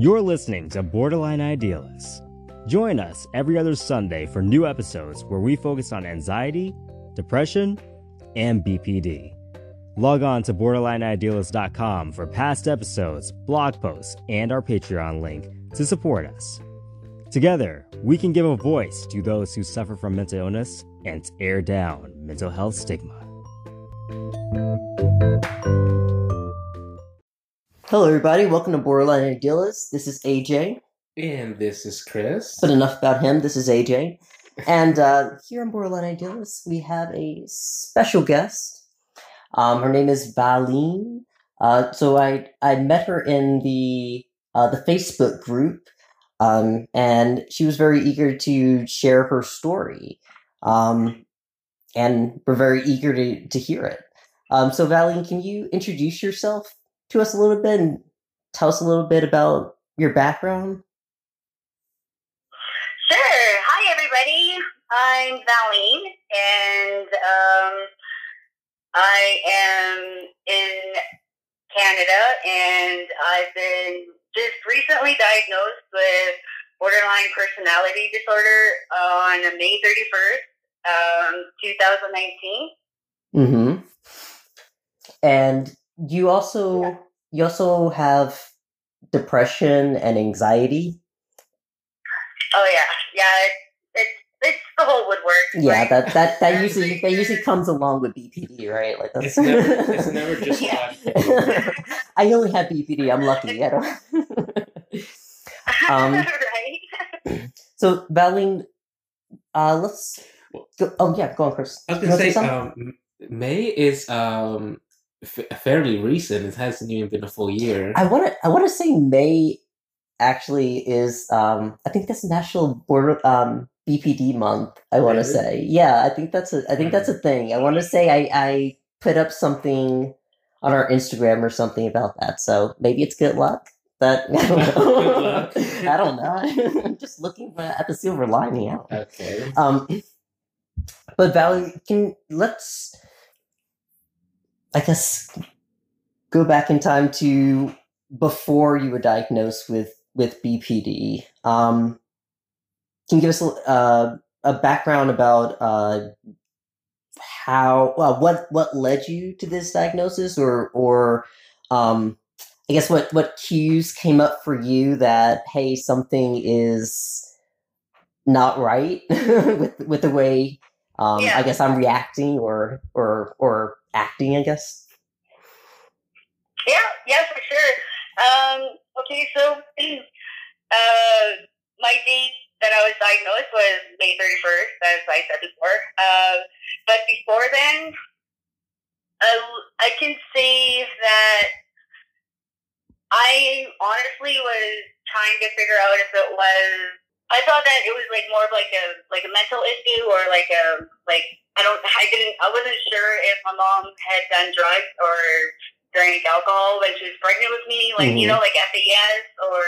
You're listening to Borderline Idealists. Join us every other Sunday for new episodes where we focus on anxiety, depression, and BPD. Log on to borderlineidealist.com for past episodes, blog posts, and our Patreon link to support us. Together, we can give a voice to those who suffer from mental illness and tear down mental health stigma. Hello, everybody. Welcome to Borderline Idealists. This is AJ. And this is Chris. But enough about him. This is AJ. And uh, here on Borderline Idealists, we have a special guest. Um, her name is Valine. Uh, so I I met her in the uh, the Facebook group, um, and she was very eager to share her story, um, and we're very eager to to hear it. Um, so Valine, can you introduce yourself to us a little bit and tell us a little bit about your background? Sure. Hi, everybody. I'm Valine, and um, I am in Canada, and I've been just recently diagnosed with borderline personality disorder on May 31st, um, 2019. Mm-hmm. And you also yeah. You also have depression and anxiety. Oh yeah, yeah. It's it's, it's the whole woodwork. Yeah, right? that that that usually that usually comes along with BPD, right? Like that's it's never, it's never just yeah. I only have BPD. I'm lucky. I don't. um, right. So, Valine, uh, let's. Go, oh yeah, go on, Chris. I was gonna say, um, May is um f- fairly recent. It hasn't even been a full year. I want to. I want to say May actually is. Um, I think that's National Border um, BPD Month. I want to really? say. Yeah, I think that's a. I think that's a thing. I want to say I I put up something on our Instagram or something about that. So maybe it's good luck. But I don't know. I don't know. I'm just looking at the silver lining out. Okay. Um, but Valerie, can let's I guess go back in time to before you were diagnosed with with BPD. Um, can you give us a, uh, a background about uh, how uh, what what led you to this diagnosis, or or um, I guess what what cues came up for you that hey something is not right with with the way um, yeah. I guess I'm reacting or or or acting, I guess. Yeah, yeah, for sure. Um, okay, so uh, my date that I was diagnosed was May 31st, as I said before. Uh, but before then, uh, I can say that I honestly was trying to figure out if it was. I thought that it was like more of like a like a mental issue or like a like I don't, I didn't, I wasn't sure if my mom had done drugs or drank alcohol when she was pregnant with me, like, mm-hmm. you know, like FAS or,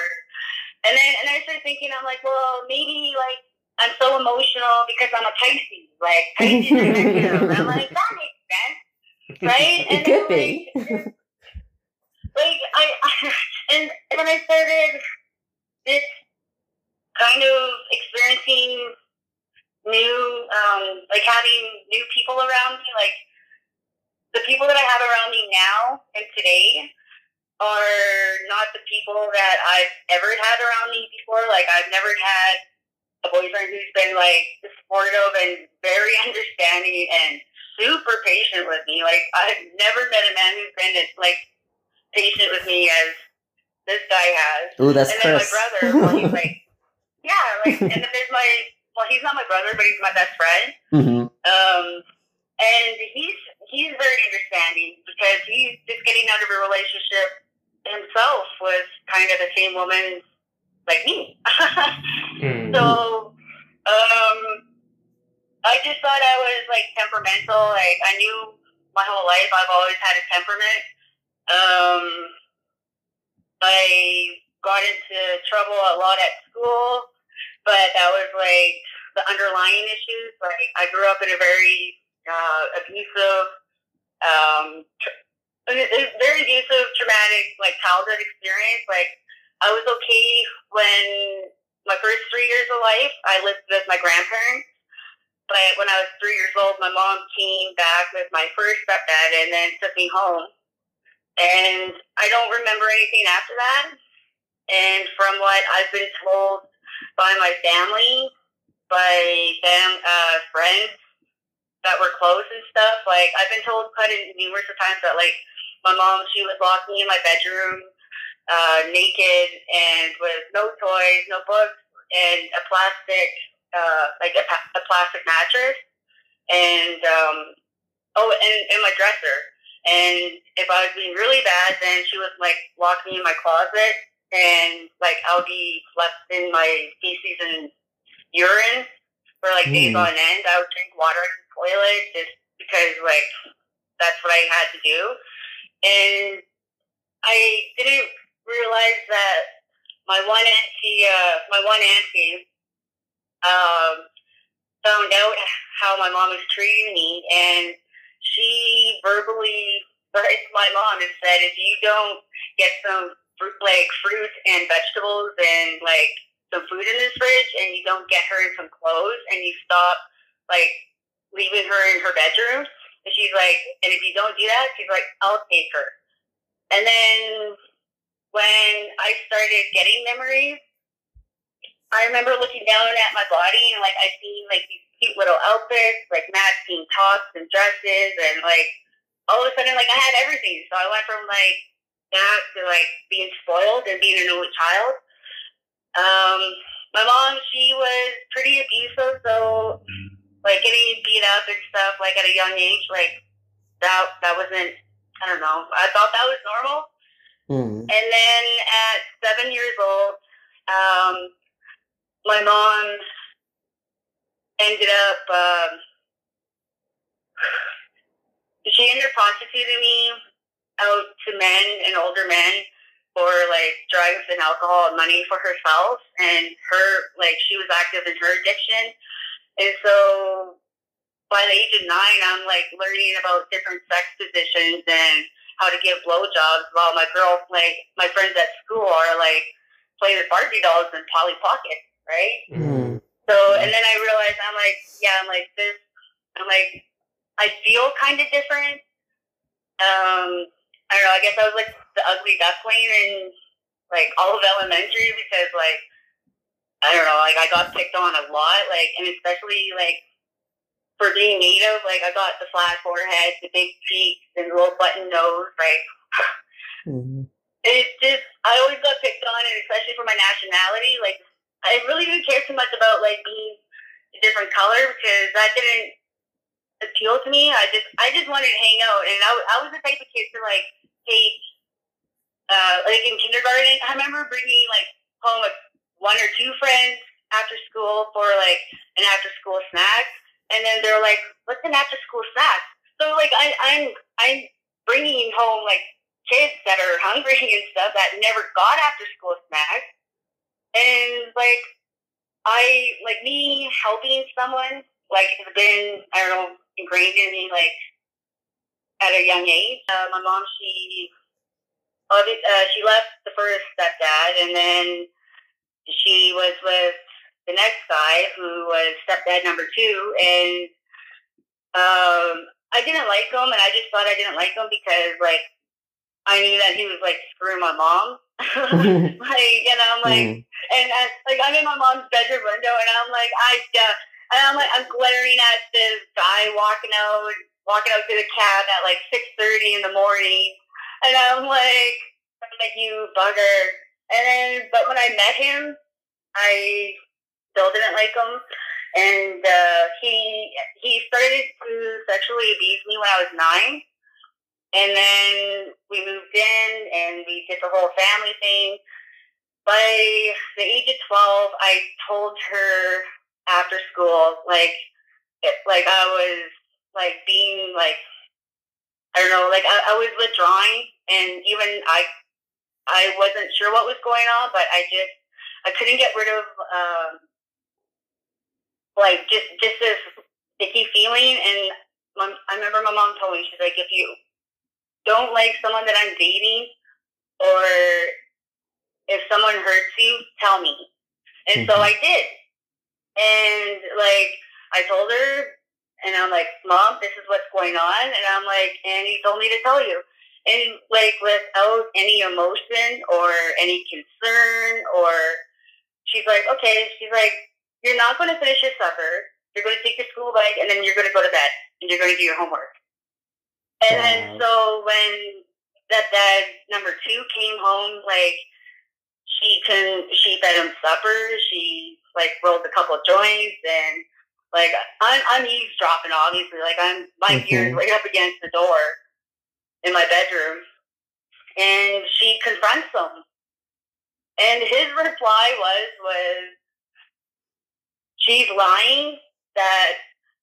and then, and I started thinking, I'm like, well, maybe like I'm so emotional because I'm a Pisces, like Pisces negative. I'm like, that makes sense, right? And it could be. Like, like I, I, and when I started this kind of experiencing new, um, like having new people around me. Like the people that I have around me now and today are not the people that I've ever had around me before. Like I've never had a boyfriend who's been like supportive and very understanding and super patient with me. Like I've never met a man who's been as like patient with me as this guy has. Ooh, that's and then Chris. my brother, well, he's like, yeah, like, and then there's my well, he's not my brother, but he's my best friend. Mm-hmm. Um, and he's he's very understanding because he's just getting out of a relationship himself with kind of the same woman like me. mm-hmm. So, um, I just thought I was like temperamental. Like I knew my whole life I've always had a temperament. Um, I got into trouble a lot at school but that was like the underlying issues. Like I grew up in a very uh, abusive, um, tr- very abusive, traumatic like childhood experience. Like I was okay when my first three years of life I lived with my grandparents. But when I was three years old, my mom came back with my first stepdad and then took me home. And I don't remember anything after that. And from what I've been told by my family, by fam, uh, friends that were close and stuff, like I've been told quite numerous times that like my mom, she would lock me in my bedroom, uh, naked and with no toys, no books, and a plastic uh, like a, a plastic mattress, and um, oh, and, and my dresser. And if I was being really bad, then she would like lock me in my closet, and like I'll be left in my feces and urine for like days Mm. on end. I would drink water in the toilet just because like that's what I had to do, and I didn't realize that my one auntie, uh, my one auntie, um, found out how my mom was treating me, and she verbally threatened my mom and said, "If you don't get some fruit, like fruit and vegetables and like some food in this fridge, and you don't get her in some clothes, and you stop like leaving her in her bedroom," and she's like, "And if you don't do that, she's like, I'll take her." And then when I started getting memories, I remember looking down at my body and like I seen like these cute little outfits, like matching tops and dresses, and like all of a sudden like I had everything. So I went from like that to like being spoiled and being an only child. Um, my mom, she was pretty abusive, so like getting beat up and stuff like at a young age, like that that wasn't. I don't know. I thought that was normal. Mm. And then at seven years old, um, my mom ended up, um, she ended up prostituting me out to men and older men for like drugs and alcohol and money for herself. And her, like, she was active in her addiction. And so by the age of nine, I'm like learning about different sex positions and how to give blowjobs while my girl, like my friends at school are like playing with Barbie dolls and Polly pocket right? Mm. So, and then I realized I'm like, yeah, I'm like this, I'm like, I feel kind of different. Um, I don't know. I guess I was like the ugly duckling in like all of elementary because like I don't know, like I got picked on a lot, like and especially like for being native, like I got the flat forehead, the big cheeks, and the little button nose, like Mm. it just I always got picked on, and especially for my nationality. Like I really didn't care too much about like being a different color because that didn't appeal to me. I just I just wanted to hang out, and I, I was the type of kid to like take uh like in kindergarten. I remember bringing like home like one or two friends after school for like an after school snack, and then they're like, "What's an after school snack?" So like I I'm I'm bringing home like kids that are hungry and stuff that never got after school snacks. And like I like me helping someone like has been I don't know ingrained in me like at a young age. Uh, my mom she obvi- uh, she left the first stepdad and then she was with the next guy who was stepdad number two and um I didn't like him and I just thought I didn't like him because like I knew that he was like screwing my mom. like, and I'm like, Mm. and I, like I'm in my mom's bedroom window, and I'm like, I, uh, and I'm like, I'm glaring at this guy walking out, walking out to the cab at like six thirty in the morning, and I'm like, I'm like, you bugger. And then, but when I met him, I still didn't like him, and uh, he he started to sexually abuse me when I was nine. And then we moved in and we did the whole family thing. By the age of 12, I told her after school, like, it, like I was like being like, I don't know, like I, I was withdrawing and even I, I wasn't sure what was going on, but I just, I couldn't get rid of, um, like just, just this icky feeling. And my, I remember my mom told me, she's like, if you don't like someone that I'm dating, or if someone hurts you, tell me. And so Mhm. I did. And like I told her, and I'm like, Mom, this is what's going on. And I'm like, and he told me to tell you. And like without any emotion or any concern or she's like, okay, she's like, you're not going to finish your supper. You're going to take your school bag and then you're going to go to bed and you're going to do your homework. And then so when that dad number two came home, like she can she fed him supper. She like rolled a couple of joints and like I'm I'm eavesdropping obviously. Like I'm my ears Mhm. right up against the door in my bedroom, and she confronts him. And his reply was was she's lying that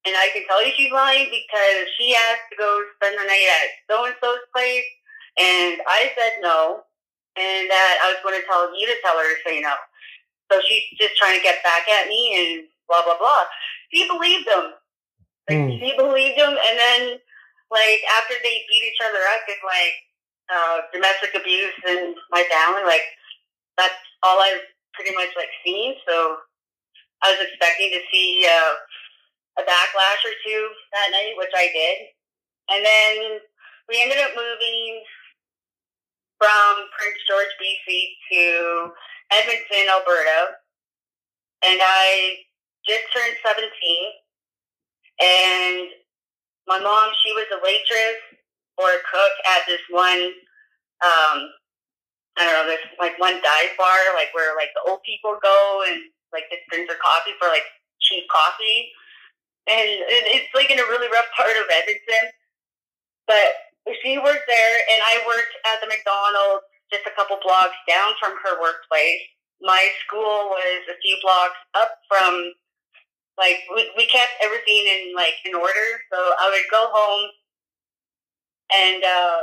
and I can tell you she's lying because she asked to go spend the night at so and so's place and I said no and that I was going to tell you to tell her to say no. So she's just trying to get back at me and blah blah blah. She believed him. Like Hmm. she believed him and then like after they beat each other up it's like uh domestic abuse in my family, like that's all I've pretty much like seen. So I was expecting to see uh, a backlash or two that night, which I did. And then we ended up moving from Prince George, BC to Edmonton, Alberta. And I just turned 17. And my mom, she was a waitress or a cook at this one, um, I don't know, this like one dive bar, like where like the old people go and like just drink their coffee for like cheap coffee. And it's like in a really rough part of Edmonton. But she worked there and I worked at the McDonald's just a couple blocks down from her workplace. My school was a few blocks up from like we, we kept everything in like in order. So I would go home and uh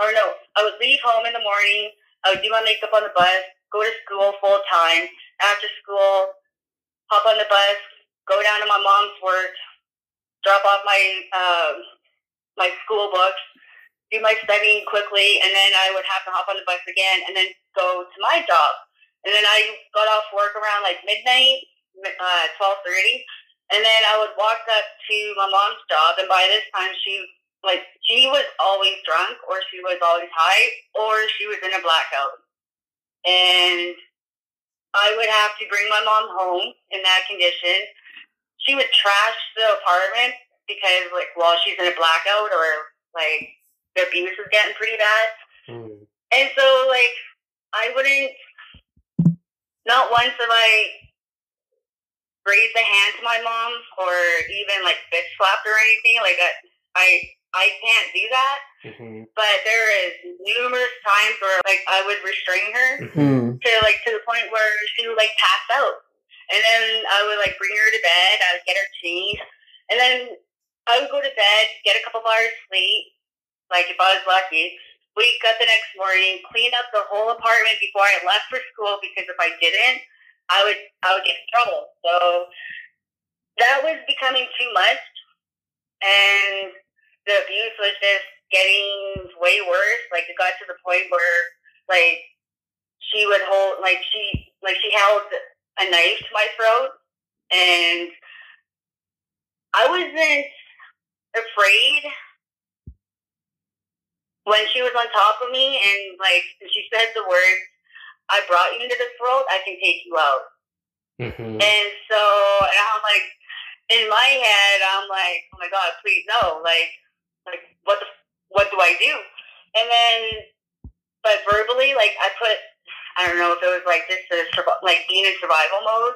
or no, I would leave home in the morning, I would do my makeup on the bus, go to school full time. After school, hop on the bus, go down to my mom's work, drop off my uh, my school books, do my studying quickly, and then I would have to hop on the bus again and then go to my job. And then I got off work around like midnight, uh, twelve thirty, and then I would walk up to my mom's job. And by this time, she like she was always drunk, or she was always high, or she was in a blackout. And I would have to bring my mom home in that condition. She would trash the apartment because, like, while she's in a blackout or like the abuse is getting pretty bad. Mm. And so, like, I wouldn't, not once have I raised a hand to my mom or even like fist slapped or anything. Like, I, I, I can't do that. hmm But there is numerous times where like I would restrain her Hmm. to like to the point where she would like pass out, and then I would like bring her to bed. I would get her changed, and then I would go to bed, get a couple of hours sleep, like if I was lucky. Wake up the next morning, clean up the whole apartment before I left for school because if I didn't, I would I would get in trouble. So that was becoming too much, and the abuse was just getting way worse. Like it got to the point where like she would hold like she like she held a knife to my throat and I wasn't afraid when she was on top of me and like she said the words, I brought you into this world, I can take you out. hmm And so, and I'm like, in my head, I'm like, oh my god, please no, like, like what the, what do I do? And then, but verbally, like I put, I don't know if it was like just the like being in survival mode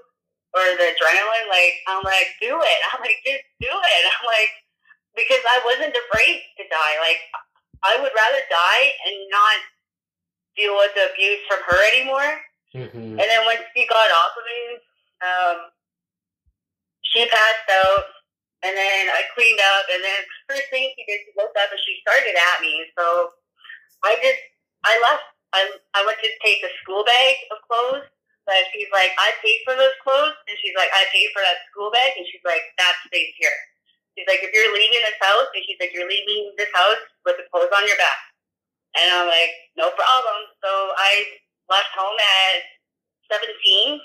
or the adrenaline. Like I'm like, do it. I'm like, just do it. I'm like, because I wasn't afraid to die. Like I would rather die and not deal with the abuse from her anymore. hmm And then once she got off of me, um, she passed out, and then I cleaned up, and then first thing she did, she woke up and she started at me. So I just, I left. I, I went to take a school bag of clothes, but she's like, I paid for those clothes, and she's like, I paid for that school bag, and she's like, that stays here. She's like, if you're leaving this house, and she's like, you're leaving this house with the clothes on your back. And I'm like, no problem. So I left home at 17,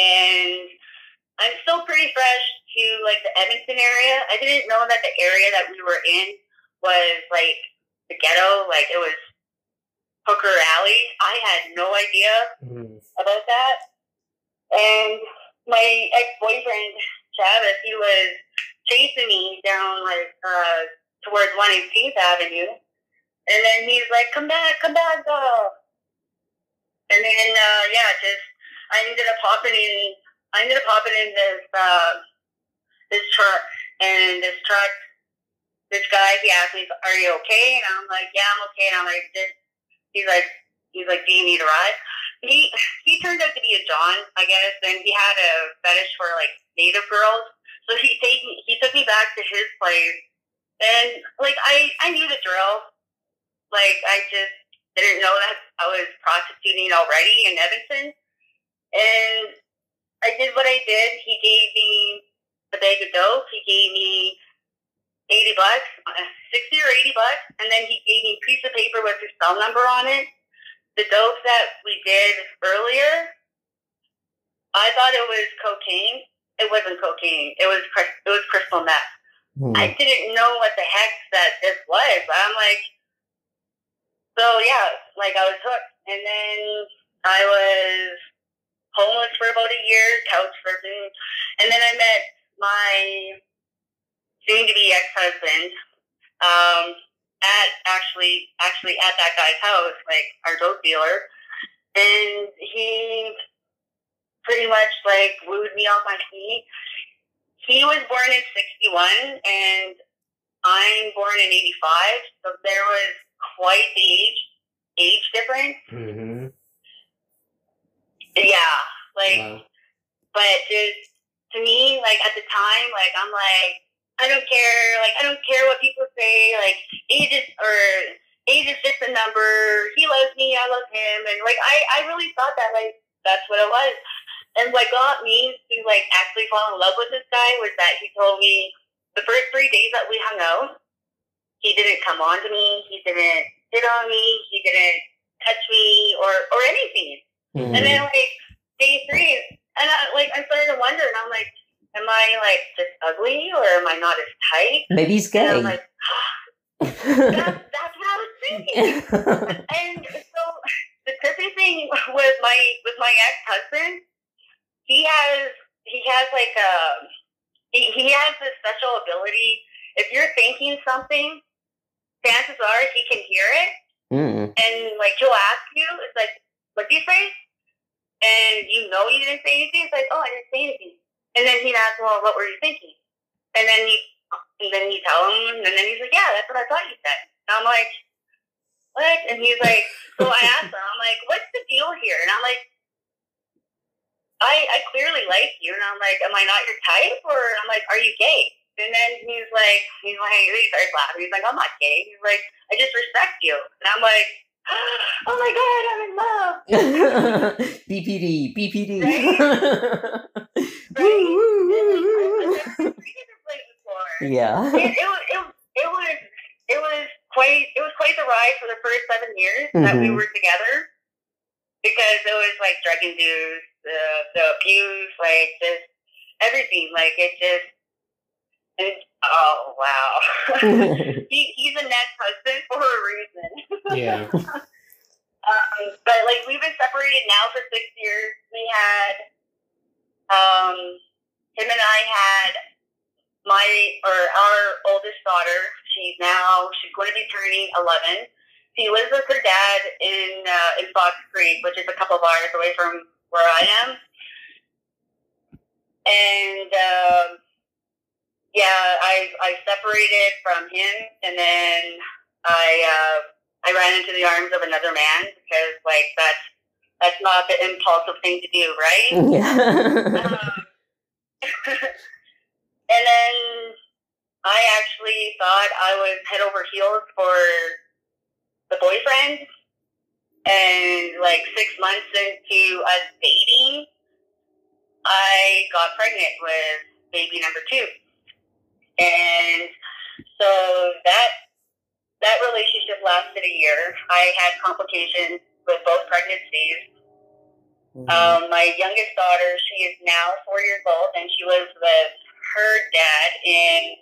and I'm still pretty fresh to like the Edmonton area. I didn't know that the area that we were in was like the ghetto, like it was Hooker Alley. I had no idea Mm. about that. And my ex boyfriend, Travis, he was chasing me down like uh towards 118th Avenue. And then he's like, Come back, come back, girl. And then uh yeah, just I ended up hopping in I ended up hopping in this uh this truck and this truck this guy he asked me, Are you okay? And I'm like, Yeah, I'm okay and I'm like just he's like he's like, Do you need a ride? He he turned out to be a John, I guess, and he had a fetish for like native girls. So he take me, he took me back to his place, and like I I knew the drill. Like I just didn't know that I was prostituting already in Edmonton, and I did what I did. He gave me the bag of dope. He gave me eighty bucks, uh, sixty or eighty bucks, and then he gave me a piece of paper with his cell number on it the dope that we did earlier, I thought it was cocaine. It wasn't cocaine. It was it was crystal meth. Hmm. I didn't know what the heck that this was. I'm like, so yeah, like I was hooked, and then I was homeless for about a year, couch surfing, and then I met my soon-to-be ex-husband. Um, at actually actually at that guy's house, like our dope dealer, and he pretty much like wooed me off my feet. He was born in '61, and I'm born in '85, so there was quite the age age difference. Mm-hmm. Yeah, like, Wow. but just to me, like at the time, like I'm like. I don't care. Like I don't care what people say. Like age is or age is just a number. He loves me. I love him. And like I, I really thought that like that's what it was. And what got me to like actually fall in love with this guy was that he told me the first three days that we hung out, he didn't come on to me. He didn't hit on me. He didn't touch me or or anything. Hmm. And then like day three, and I, like I started to wonder, and I'm like, am I like just ugly or am I not as tight? Maybe he's And gay. I'm like, that's, that's what I was thinking. and so the trippy thing with my with my ex husband, he has he has like a he, he has this special ability. If you're thinking something, chances are he can hear it, Hmm. and like he'll ask you, it's like, "What do you say?" And you know you didn't say anything. It's like, "Oh, I didn't say anything." And then he'd ask, "Well, what were you thinking?" And then you and then you tell him, and then he's like, "Yeah, that's what I thought you said." And I'm like, "What?" And he's like, "So I asked him, I'm like, what's the deal here?" And I'm like, "I I clearly like you." And I'm like, "Am I not your type?" Or I'm like, "Are you gay?" And then he's like, he's like, he starts laughing. He's like, "I'm not gay." He's like, "I just respect you." And I'm like, "Oh my god, I'm in love." BPD, BPD. Right? Woo, woo, woo, woo. I've never been to this place before. yeah. it, it, was, it, was- it was it was quite it was quite the ride for the first seven years that we Mhm. were together because it was like drug induced, the the abuse, like just everything. Like it just and, oh wow. he, he's a next husband for a reason. Yeah. Um, but like we've been separated now for six years. We had um him and I had my or our oldest daughter. She's now she's going to be turning eleven. She lives with her dad in uh, in Fox Creek, which is a couple of hours away from where I am. And um, yeah, I I separated from him, and then I uh, I ran into the arms of another man because like that's that's not the impulsive thing to do, right? yeah. um, and then I actually thought I was head over heels for the boyfriend. And like six months into us dating, I got pregnant with baby number two. And so that that relationship lasted a year. I had complications with both pregnancies. Mhm. Um, my youngest daughter, she is now four years old, and she lives with her dad in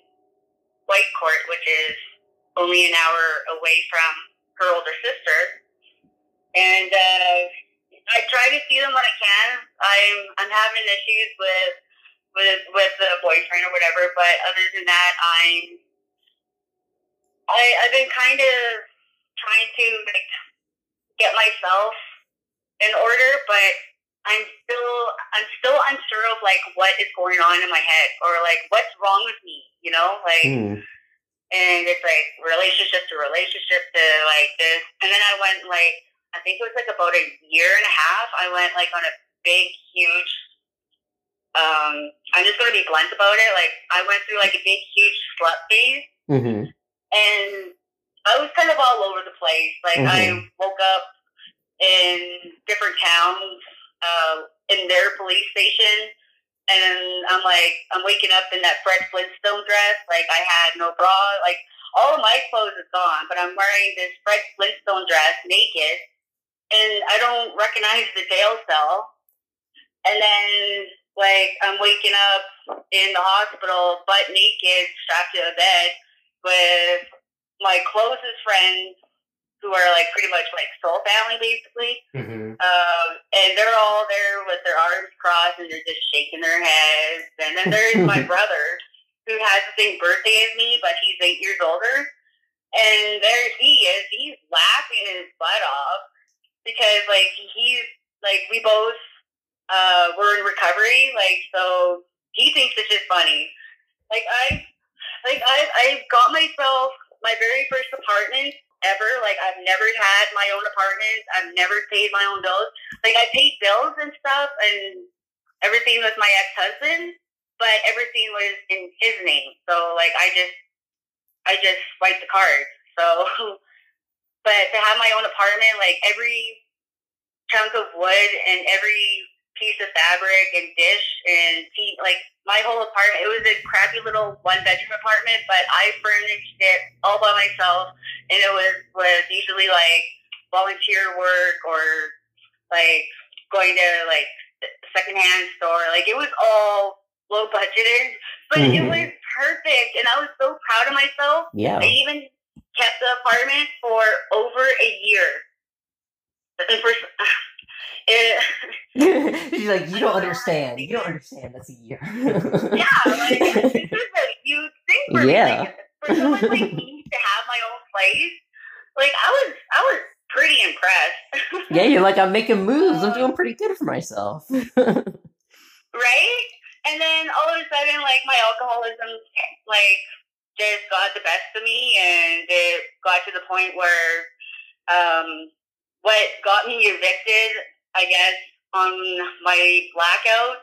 Whitecourt, which is only an hour away from her older sister. And uh, I try to see them when I can. I'm I'm having issues with with with the boyfriend or whatever, but other than that, I'm I I've been kind of trying to like get myself in order, but I'm still I'm still unsure of like what is going on in my head or like what's wrong with me, you know, like Hmm. and it's like relationship to relationship to like this, and then I went like I think it was like about a year and a half. I went like on a big huge. Um, I'm just gonna be blunt about it. Like I went through like a big huge slut phase Mhm. and I was kind of all over the place. Like I Mhm. woke up in different towns, uh, in their police station, and I'm like, I'm waking up in that Fred Flintstone dress. Like I had no bra. Like all of my clothes is gone, but I'm wearing this Fred Flintstone dress, naked, and I don't recognize the jail cell. And then like I'm waking up in the hospital, butt naked, strapped to a bed with my closest friends who are like pretty much like soul family basically. Mm-hmm. Um, and they're all there with their arms crossed and they're just shaking their heads. And then there's my brother who has the same birthday as me, but he's eight years older. And there he is. He's laughing his butt off because like he's like we both uh were in recovery. Like so he thinks it's just funny. Like I like I I got myself my very first apartment ever. Like I've never had my own apartment. I've never paid my own bills. Like I paid bills and stuff and everything with my ex husband, but everything was in his name. So like I just I just swiped the cards. So but to have my own apartment, like every chunk of wood and every piece of fabric and dish and tea, like my whole apartment. It was a crappy little one bedroom apartment, but I furnished it all by myself, and it was was usually like volunteer work or like going to like secondhand store. Like it was all low budgeted, but it Mhm. was perfect, and I was so proud of myself. Yeah. I even kept the apartment for over a year. And for, it, She's like, you don't understand. You don't understand. That's a year. yeah, like this is a huge thing for me. Yeah. Like, for someone like me to have my own place, like I was, I was pretty impressed. yeah, you're like, I'm making moves. I'm doing pretty good for myself. right? And then all of a sudden, like my alcoholism, like just got the best of me, and it got to the point where um, what got me evicted, I guess, on my blackout,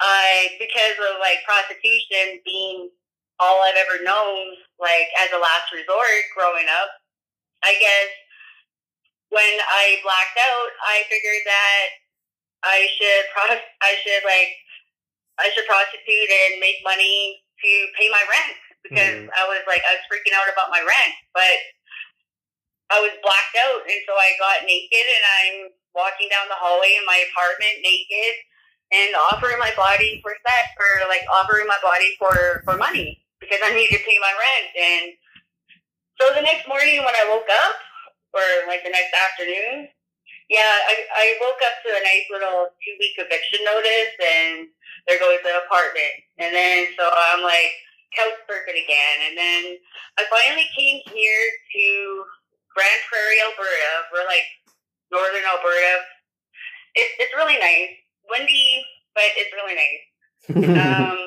I because of like prostitution being all I've ever known, like as a last resort growing up. I guess when I blacked out, I figured that I should pros- I should like I should prostitute and make money to pay my rent because mm. I was like I was freaking out about my rent, but I was blacked out, and so I got naked, and I'm walking down the hallway in my apartment naked and offering my body for sex or like offering my body for for money because I need to pay my rent. And so the next morning when I woke up, or like the next afternoon, yeah, I, I woke up to a nice little two week eviction notice, and there goes the apartment. And then so I'm like couch again, and then I finally came here to Grande Prairie, Alberta. We're like northern Alberta. It's it's really nice, windy, but it's really nice. Um,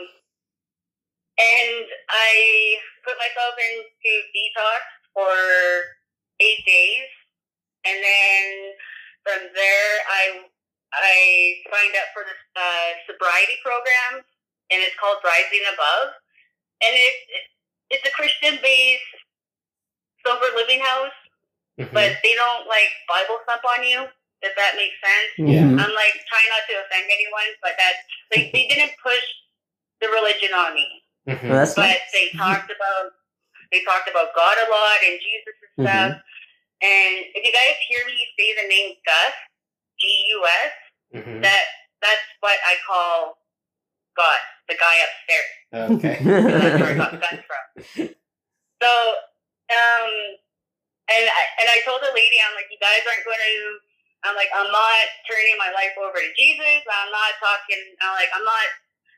and I put myself into detox for eight days, and then from there, I I signed up for this uh, sobriety program, and it's called Rising Above, and it's it's a Christian based sober living house, Mm-hmm. but they don't like Bible thump on you. If that makes sense. Yeah. Mhm. I'm like trying not to offend anyone, but that like they didn't push the religion on me, Mhm. Well, but nice. they talked about they talked about God a lot and Jesus and stuff. And if you guys hear me say the name Gus, G U S, Mhm. that that's what I call Gus, the guy upstairs. Okay. That's where I got Gus from. So, um, and I, and I told the lady, I'm like, you guys aren't going to. I'm like, I'm not turning my life over to Jesus. I'm not talking. I'm like, I'm not.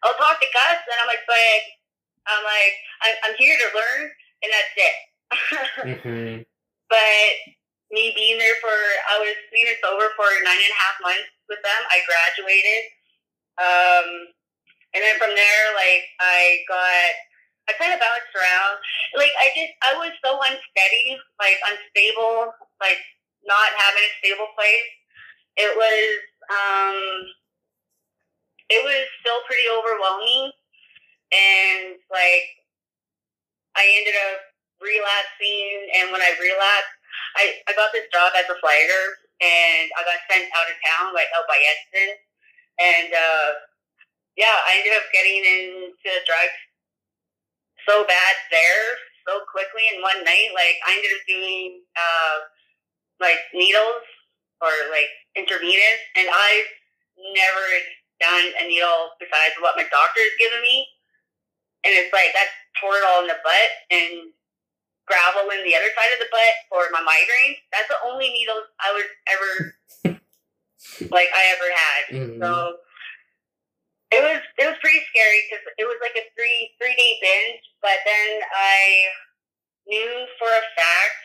I'll talk to Gus, and I'm like, but I'm like, I'm, I'm here to learn, and that's it. mm-hmm. but me being there for I was clean and sober for nine and a half months with them. I graduated. Um and then from there like I got I kind of bounced around. Like I just I was so unsteady, like unstable, like not having a stable place. It was um it was still pretty overwhelming and like I ended up relapsing and when I relapsed I, I got this job as a flagger and I got sent out of town, like out by Edson. And uh yeah, I ended up getting into drugs so bad there so quickly in one night. Like I ended up doing uh like needles or like intravenous and I've never done a needle besides what my doctor has given me. And it's like that's Toradol in the butt and Gravol in the other side of the butt for my migraines. That's the only needles I was ever like I ever had. Mhm. So it was it was pretty scary because it was like a three three day binge. But then I knew for a fact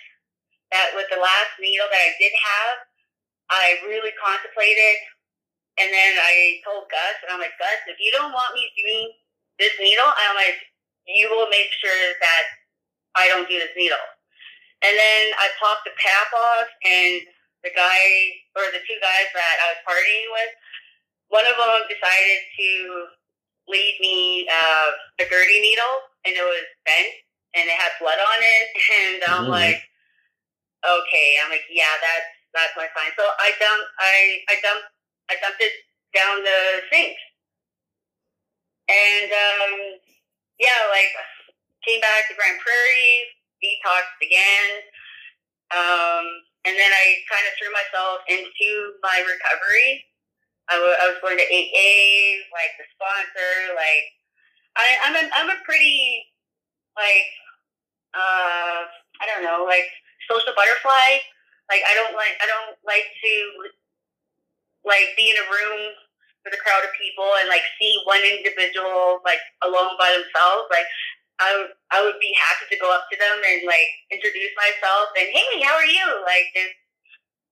that with the last needle that I did have, I really contemplated, and then I told Gus, and I'm like, Gus, if you don't want me doing this needle, I'm like, you will make sure that I don't do this needle. And then I popped the cap off, and the guy or the two guys that I was partying with, one of them decided to leave me uh, a dirty needle, and it was bent, and it had blood on it, and I'm Mhm. like, okay, I'm like, yeah, that's that's my sign. So I dumped, I I dumped, I dumped it down the sink, and um, yeah, like came back to Grande Prairie, detoxed again. Um, and then I kind of threw myself into my recovery. I I was going to AA, like the sponsor, like I, I'm a, I'm a pretty like uh I don't know like social butterfly. Like I don't like I don't like to like be in a room with a crowd of people and like see one individual like alone by themselves. Like I I would be happy to go up to them and like introduce myself and hey, how are you? Like just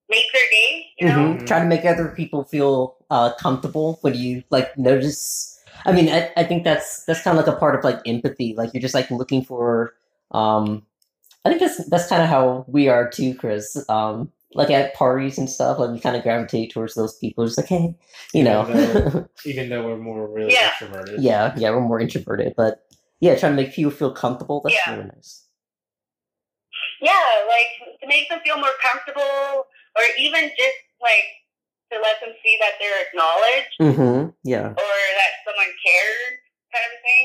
make their day, you know? Mhm. Try to make other people feel uh, comfortable when you like notice. I mean, I, I think that's that's kind of like a part of like empathy. Like you're just like looking for. Um, I think that's that's kind of how we are too, Chris. Um, like at parties and stuff, like we kind of gravitate towards those people. Just like, hey, you know, Even Even though we're more really Yeah. extroverted. yeah, yeah, we're more introverted, but yeah, trying to make people feel comfortable. That's Yeah. really nice. yeah, like to make them feel more comfortable, or even just like to let them see that they're acknowledged Mm-hmm. Yeah. or that someone cares, kind of thing.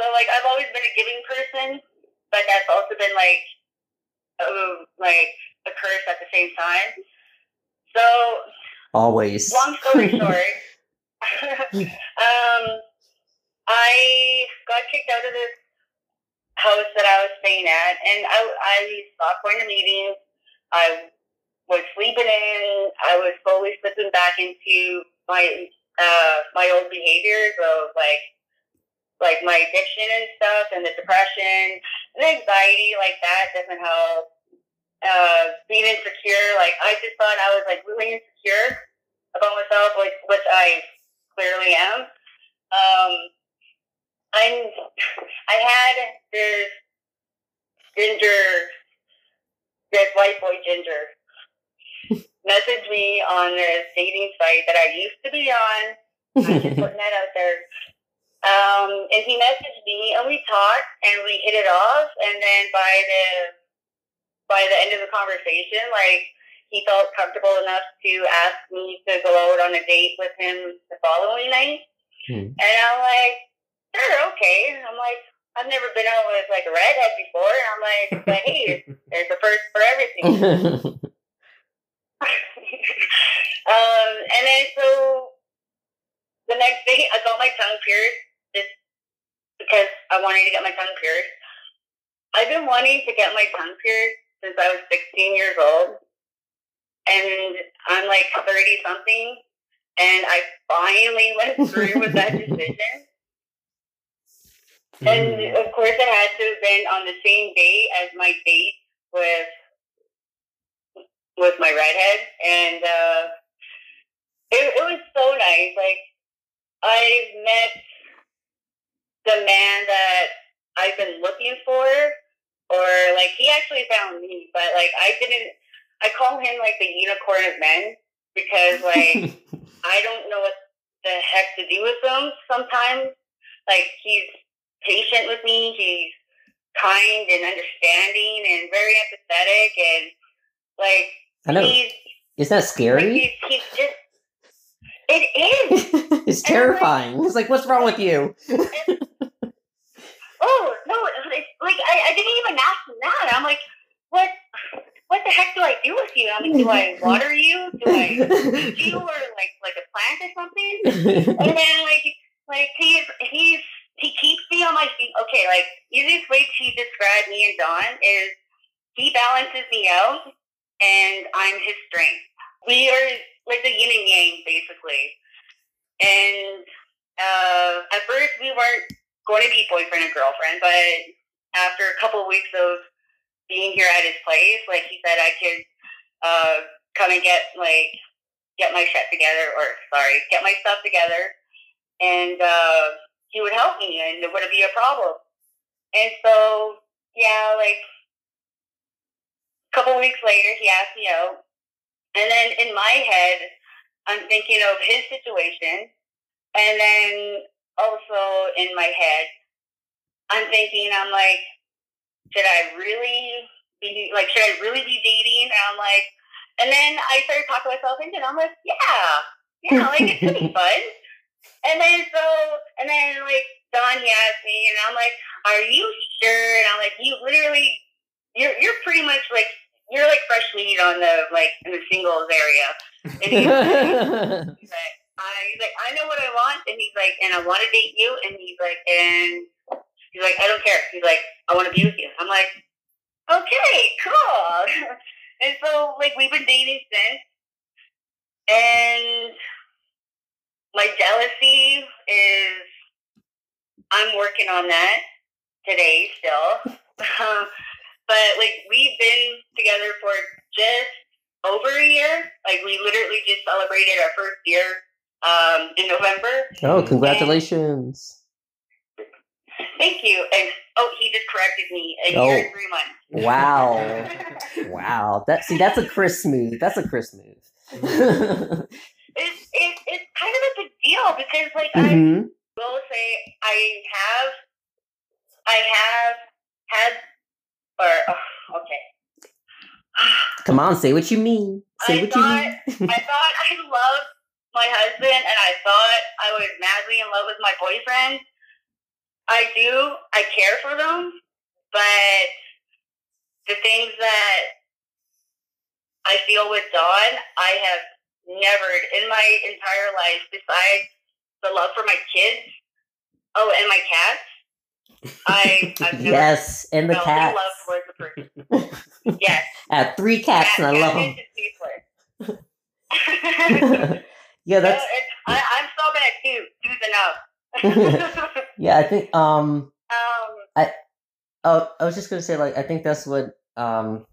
So like I've always been a giving person, but that's also been like, like a curse at the same time. So Always. long story short, um, I got kicked out of this house that I was staying at, and I, I stopped going to meetings. I was sleeping in. I was slowly slipping back into my uh, my old behaviors of like like my addiction and stuff, and the depression, and the anxiety like that doesn't help. Uh, being insecure, like I just thought I was like really insecure about myself, which which I clearly am. Um, I'm I had this ginger, this white boy ginger, message me on this dating site that I used to be on. I'm just putting that out there. Um, and he messaged me, and we talked, and we hit it off. And then by the by the end of the conversation, like he felt comfortable enough to ask me to go out on a date with him the following night. Hmm. And I'm like, sure, okay. And I'm like, I've never been out with like a redhead before. And I'm like, but hey, there's a first for everything. um, and then so the next day, I got my tongue pierced just because I wanted to get my tongue pierced. I've been wanting to get my tongue pierced since I was 16 years old, and I'm like 30 something, and I finally went through with that decision. And Mm. of course, it had to have been on the same day as my date with with my redhead, and uh, it, it was so nice. Like I met the man that I've been looking for, or like he actually found me, but like I didn't. I call him like the unicorn of men because like I don't know what the heck to do with him sometimes. Like he's patient with me, he's kind and understanding and very empathetic and like I know. he's Is that like scary? he's, he's just it is. it's terrifying. It's like, what's wrong with you? Oh no! It's like I, I didn't even ask him that. I'm like, what? What the heck do I do with you? I'm like, do I water you? Do I feed you or like like a plant or something? And then like like he's he's he keeps me on my feet. Okay, like easiest way to describe me and Don is he balances me out and I'm his strength. We are like the yin and yang basically. And uh, at first we weren't going to be boyfriend and girlfriend, but after a couple of weeks of being here at his place, like he said I could uh, come and get like get my shit together or sorry, get my stuff together and uh, he would help me and it wouldn't be a problem. And so yeah, like a couple weeks later he asked me out. And then in my head I'm thinking of his situation and then also in my head, I'm thinking, I'm like, should I really be like, should I really be dating? And I'm like, and then I started talking myself into it. I'm like, yeah, yeah, like it could be fun. And then so, and then like Don, he asked me, and I'm like, are you sure? And I'm like, you literally, you're you're pretty much like you're like fresh meat on the like in the singles area. And he's like, He's like, I, he's like, I know what I want, and he's like, and I want to date you, and he's like, and he's like, I don't care. He's like, I want to be with you. I'm like, okay, cool. and so, like, we've been dating since, and my jealousy is, I'm working on that today still. Um, But like, we've been together for just over a year. Like we literally just celebrated our first year um, in November. oh, congratulations. Thank you. And oh, he just corrected me. A Oh. year and three months. Wow. Wow. That see that's a Chris move. That's a Chris move. it's it, it's kind of a big deal because like I hmm will say I have I have had or oh, okay. Come on, say what you mean. Say I what thought- you mean. I thought I loved my husband and I thought I was madly in love with my boyfriend. I do. I care for them, but the things that I feel with Don, I have never in my entire life, besides the love for my kids, oh, and my cats, I, I've never yes, and the felt any cats. love towards a person. Yes. I have three cats and I love them. yeah, that's it's, I, I'm so bad too. Two's enough. yeah. I think um um, Oh, I was just gonna say, like, I think that's what um,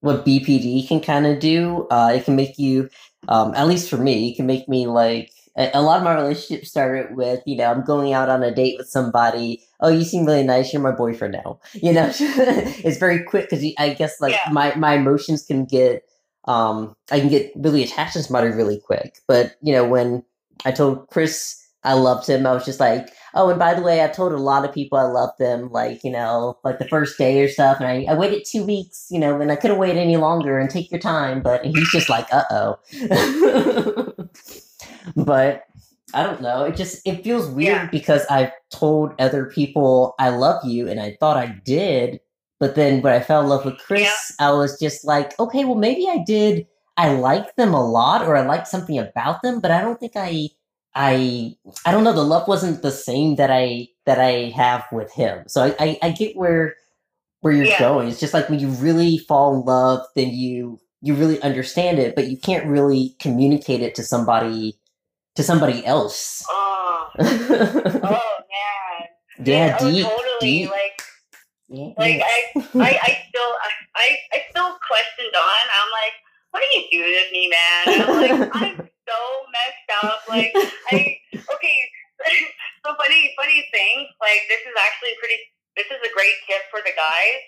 what BPD can kind of do. Uh, it can make you, um, at least for me, it can make me like a, a lot of my relationships started with, you know, I'm going out on a date with somebody. Oh, you seem really nice. You're my boyfriend now. You know, it's very quick because I guess like Yeah. my my emotions can get, um, I can get really attached to somebody really quick. But you know, when I told Chris I loved him, I was just like. Oh, and by the way, I told a lot of people I loved them, like, you know, like the first day or stuff. And I, I waited two weeks, you know, and I couldn't wait any longer and take your time. But he's just like, uh oh. but I don't know. It just it feels weird Yeah. because I've told other people I love you and I thought I did, but then when I fell in love with Chris, I was just like, okay, well maybe I did. I like them a lot or I like something about them, but I don't think I I I don't know, the love wasn't the same that I that I have with him. So I I, I get where where you're Yeah. going. It's just like when you really fall in love, then you you really understand it, but you can't really communicate it to somebody to somebody else. Oh, oh man. Yeah, deep, totally. deep. Like, Yeah, like. I, I, I still, I, I still question Don. I'm like, what are you doing with me, man? I'm like, I'm so messed up. Like, I, okay. so funny, funny thing. Like, this is actually pretty. This is a great tip for the guys.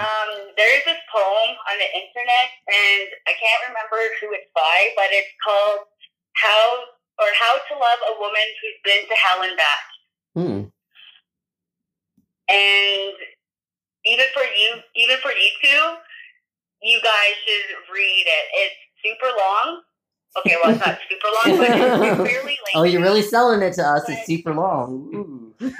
Um, there is this poem on the internet, and I can't remember who it's by, but it's called "How" or "How to Love a Woman Who's Been to Hell and Back." Hmm. And even for you, even for you two, you guys should read it. It's super long. Okay, well, it's not super long, but it's, fairly lengthy. Oh, you're really selling it to us. It's super long.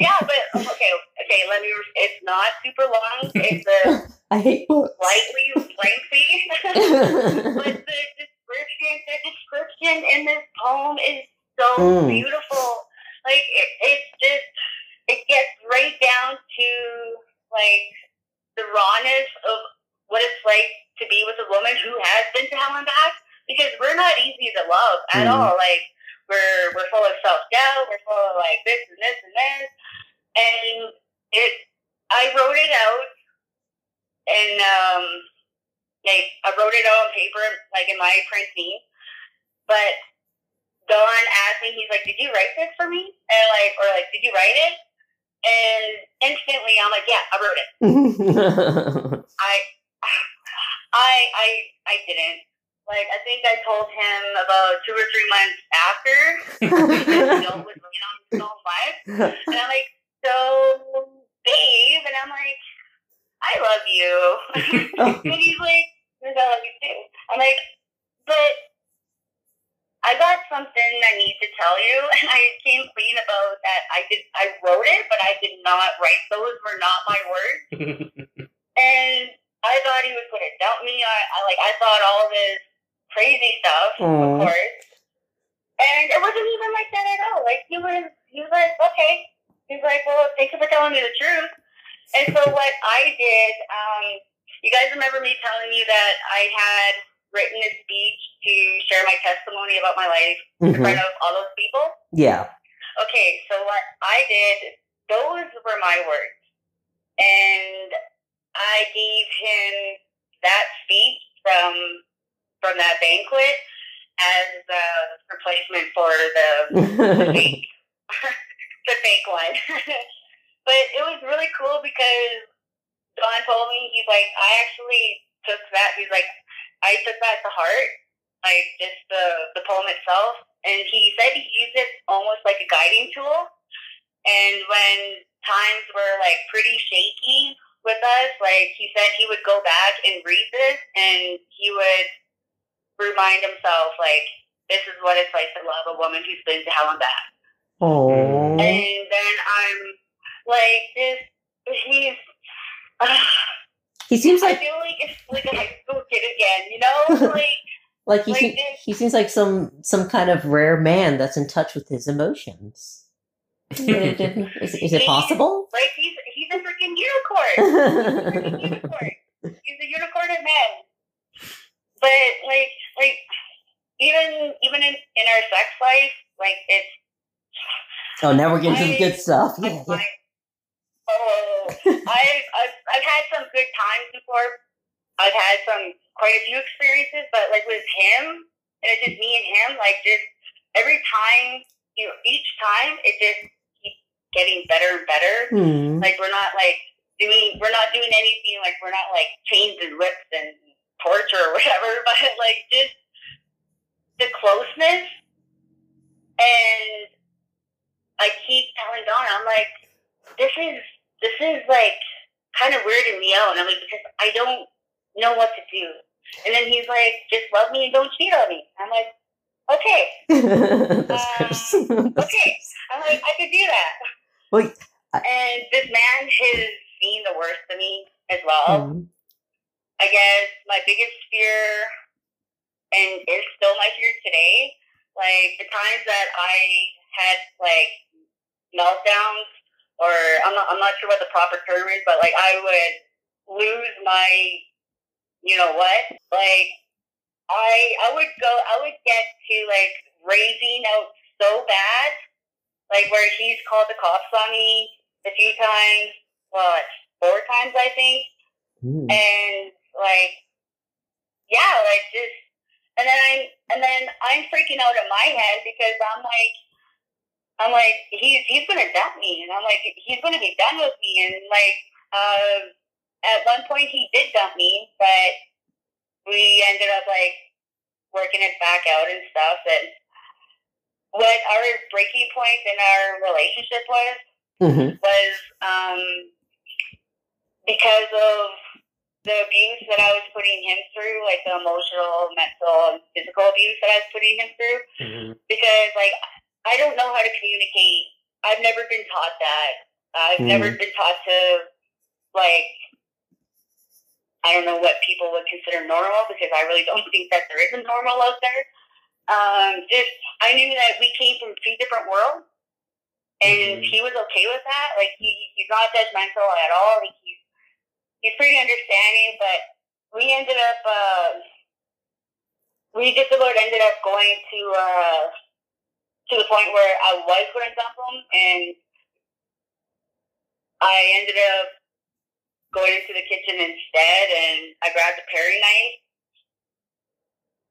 Yeah, but okay, okay. Let me. It's not super long. It's a I hate books. slightly lengthy, but the description, the description in this poem is so Mm. beautiful. Like it, it's just, it gets right down to like the rawness of what it's like to be with a woman who has been to hell and back. Because we're not easy to love at Mm. all. Like we're we're full of self doubt. We're full of like this and this and this. And it, I wrote it out, and um, like I wrote it out on paper, like in my printing. But Don asked me, he's like, "Did you write this for me?" And like, or like, "Did you write it?" And instantly, I'm like, "Yeah, I wrote it." I, I, I, I didn't. Like, I think I told him about two or three months after. Bill was on so much, and I'm like, "So, babe," and I'm like, "I love you," and he's like, "I love you too." I'm like, "But." I got something I need to tell you, and I came clean about that. I did, I wrote it, but I did not write. Those were not my words and I thought he was going to dump me. I, I like I thought all this crazy stuff, Aw. of course. And it wasn't even like that at all. Like he was he was like, Okay. He's like, Well, thank you for telling me the truth. And so what I did, um, you guys remember me telling you that I had written a speech to share my testimony about my life in Mhm. front of all those people? Yeah. Okay, so what I did, those were my words. And I gave him that speech from from that banquet as a replacement for the the fake the fake one. but it was really cool because Don told me he's like I actually took that he's like I took that to heart, like just the the poem itself. And he said he used it almost like a guiding tool. And when times were like pretty shaky with us, like he said he would go back and read this and he would remind himself like this is what it's like to love a woman who's been to hell and back. Oh. And then I'm like this he's He seems like I feel like it's like a high school kid again, you know? Like like he like se- he seems like some some kind of rare man that's in touch with his emotions. is, is it possible? like he's he's a freaking unicorn. He's a unicorn. He's a unicorn of men. But like like even even in, in our sex life, like it's oh, now we're getting to the good stuff. Yeah, yeah. I've, I've I've had some good times before. I've had some quite a few experiences, but like with him, and it's just me and him. Like just every time, you know, each time it just keeps getting better and better. Hmm. Like we're not like doing we're not doing anything like we're not like chains and whips and torture or whatever, but like just the closeness and I keep telling Donna, I'm like, this is this is like kind of weirding me out and I'm like, because I don't know what to do. And then he's like, just love me and don't cheat on me. I'm like, Okay, Um, okay. I'm like, I could do that. Well, I- and this man has seen the worst of me as well. Mhm. I guess my biggest fear, and is still my fear today, like the times that I had like meltdowns, or I'm not, I'm not sure what the proper term is, but like I would lose my, you know what, like I I would go, I would get to like raging out so bad, like where he's called the cops on me a few times, well, four times I think Mm. and like yeah like just and then i'm and then i'm freaking out in my head because i'm like i'm like he's he's gonna dump me and i'm like he's gonna be done with me and like uh at one point he did dump me but we ended up like working it back out and stuff and what our breaking point in our relationship was Mhm. was um, because of the abuse that I was putting him through, like the emotional, mental, and physical abuse that I was putting him through. Mhm. Because, like, I don't know how to communicate. I've never been taught that. I've Mm. never been taught to, like, I don't know what people would consider normal because I really don't think that there is a normal out there. Um, just, I knew that we came from two different worlds and Mhm. he was okay with that. Like he, he's not judgmental at all. Like he's he's pretty understanding. But we ended up uh, we just about ended up going to uh, to the point where I was going to dump him, and I ended up going into the kitchen instead, and I grabbed a paring knife.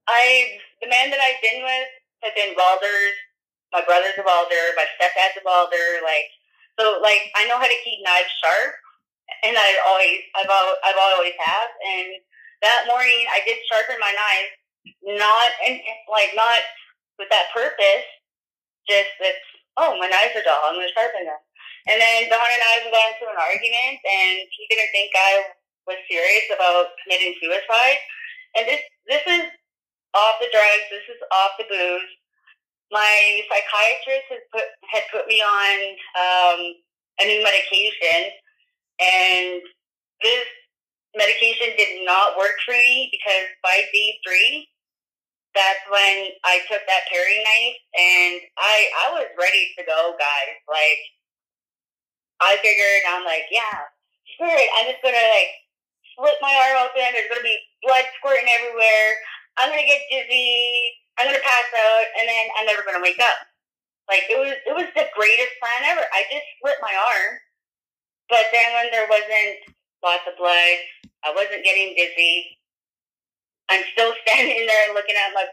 I the man that I've been with had been welders my brother's a welder, my stepdad's a welder, like so like I know how to keep knives sharp and I always I've al- I've always have and that morning I did sharpen my knife not and like not with that purpose just that oh my knives are dull. I'm gonna sharpen them. And then Don and I got into an argument and he didn't think I was serious about committing suicide. And this this is off the drugs. This is off the booze my psychiatrist has put had put me on um, a new medication, and this medication did not work for me because by day three, that's when I took that paring knife, and I I was ready to go, guys. Like I figured, I'm like, yeah, screw it. I'm just gonna like slit my arm open. There's gonna be blood squirting everywhere. I'm gonna get dizzy. I'm gonna pass out, and then I'm never gonna wake up. Like it was, it was the greatest plan ever. I just split my arm, but then when there wasn't lots of blood, I wasn't getting dizzy. I'm still standing there looking at my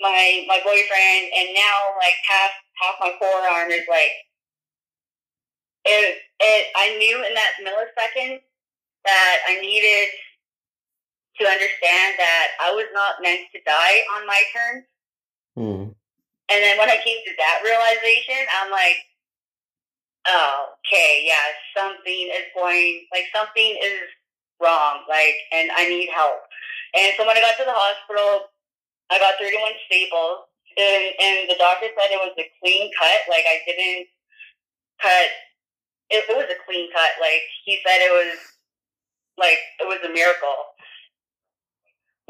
my my boyfriend, and now like half half my forearm is like it. It. I knew in that millisecond that I needed to understand that I was not meant to die on my terms. Mm. And then when I came to that realization, I'm like, oh, okay, yeah, something is going, like, something is wrong, like, and I need help. And so when I got to the hospital, I got 31 staples, and, and the doctor said it was a clean cut, like, I didn't cut, it, it was a clean cut, like, he said it was, like, it was a miracle.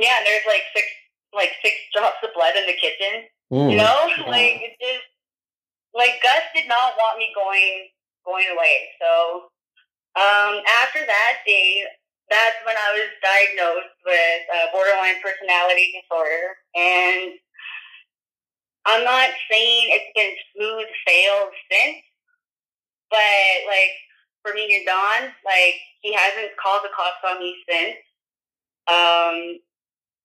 Yeah, and there's, like, six, like, six drops of blood in the kitchen. Mm. You know, Wow. like it just like Gus did not want me going going away. So um, after that day, that's when I was diagnosed with uh, borderline personality disorder, and I'm not saying it's been smooth sail since, but like for me and Don, like he hasn't called the cops on me since. Um,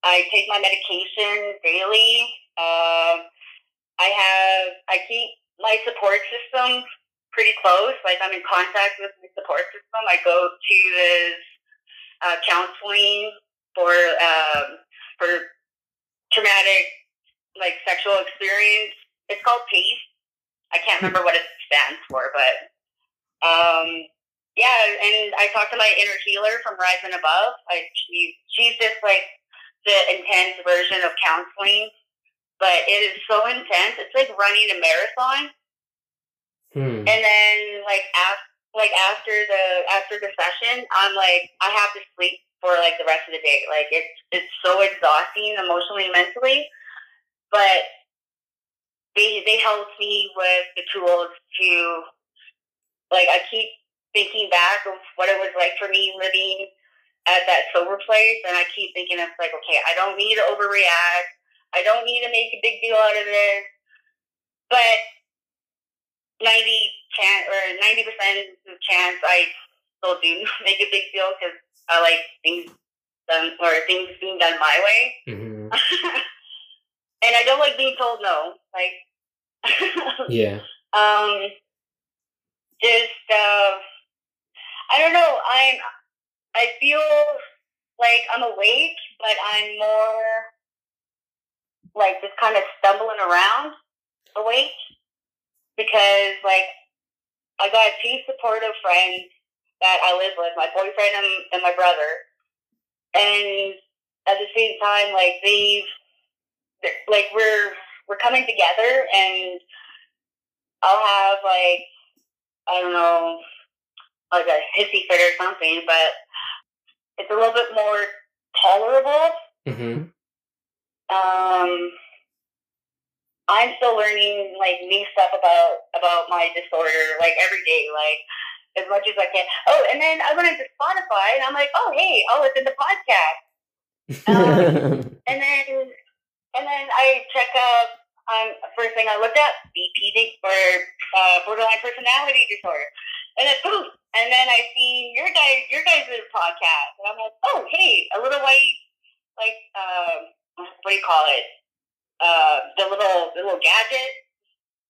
I take my medication daily. Um, I have I keep my support system pretty close. Like I'm in contact with my support system. I go to this uh, counseling for um, for traumatic like sexual experience. It's called PACE. I can't remember what it stands for, but um, yeah. And I talked to my inner healer from Rise and Above. Like she she's just like the intense version of counseling but it is so intense. It's like running a marathon. Hmm. And then like after like after the after the session, I'm like I have to sleep for like the rest of the day. Like it's it's so exhausting emotionally mentally. But they they helped me with the tools to like I keep thinking back of what it was like for me living at that sober place and I keep thinking it's like, okay, I don't need to overreact. I don't need to make a big deal out of this. But ninety chance or ninety percent chance I still do make a big deal because I like things done or things being done my way, hmm and I don't like being told no. Like, Yeah. um, just uh, I don't know. I'm I feel like I'm awake, but I'm more like just kind of stumbling around awake because like I got two supportive friends that I live with, my boyfriend and, and my brother, and at the same time, like they've like we're we're coming together, and I'll have like I don't know like a hissy fit or something, but it's a little bit more tolerable. hmm Um, I'm still learning like new stuff about about my disorder, like every day, like as much as I can. Oh, and then I went into Spotify and I'm like, oh hey, I'll listen to podcast. Um, and then and then I check up. Um, first thing I looked at BPD or uh, borderline personality disorder, and then poof, and then I seen your guys your guys' podcast, and I'm like, oh hey, a little white like um, what do you call it? Uh, the little the little gadget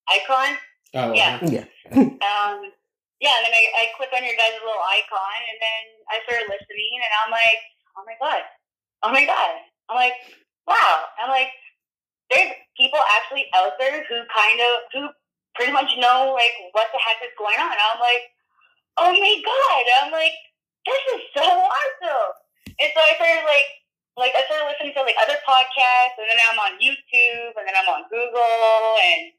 icon. Oh, Yeah. uh-huh. yeah. Um, yeah, and then I, I click on your guys' little icon, and then I started listening, and I'm like, oh my god, oh my god. I'm like, wow. I'm like, there's people actually out there who kind of who pretty much know like what the heck is going on. I'm like, oh my god. I'm like, this is so awesome. And so I started like like I started listening to like other podcasts, and then I'm on YouTube, and then I'm on Google, and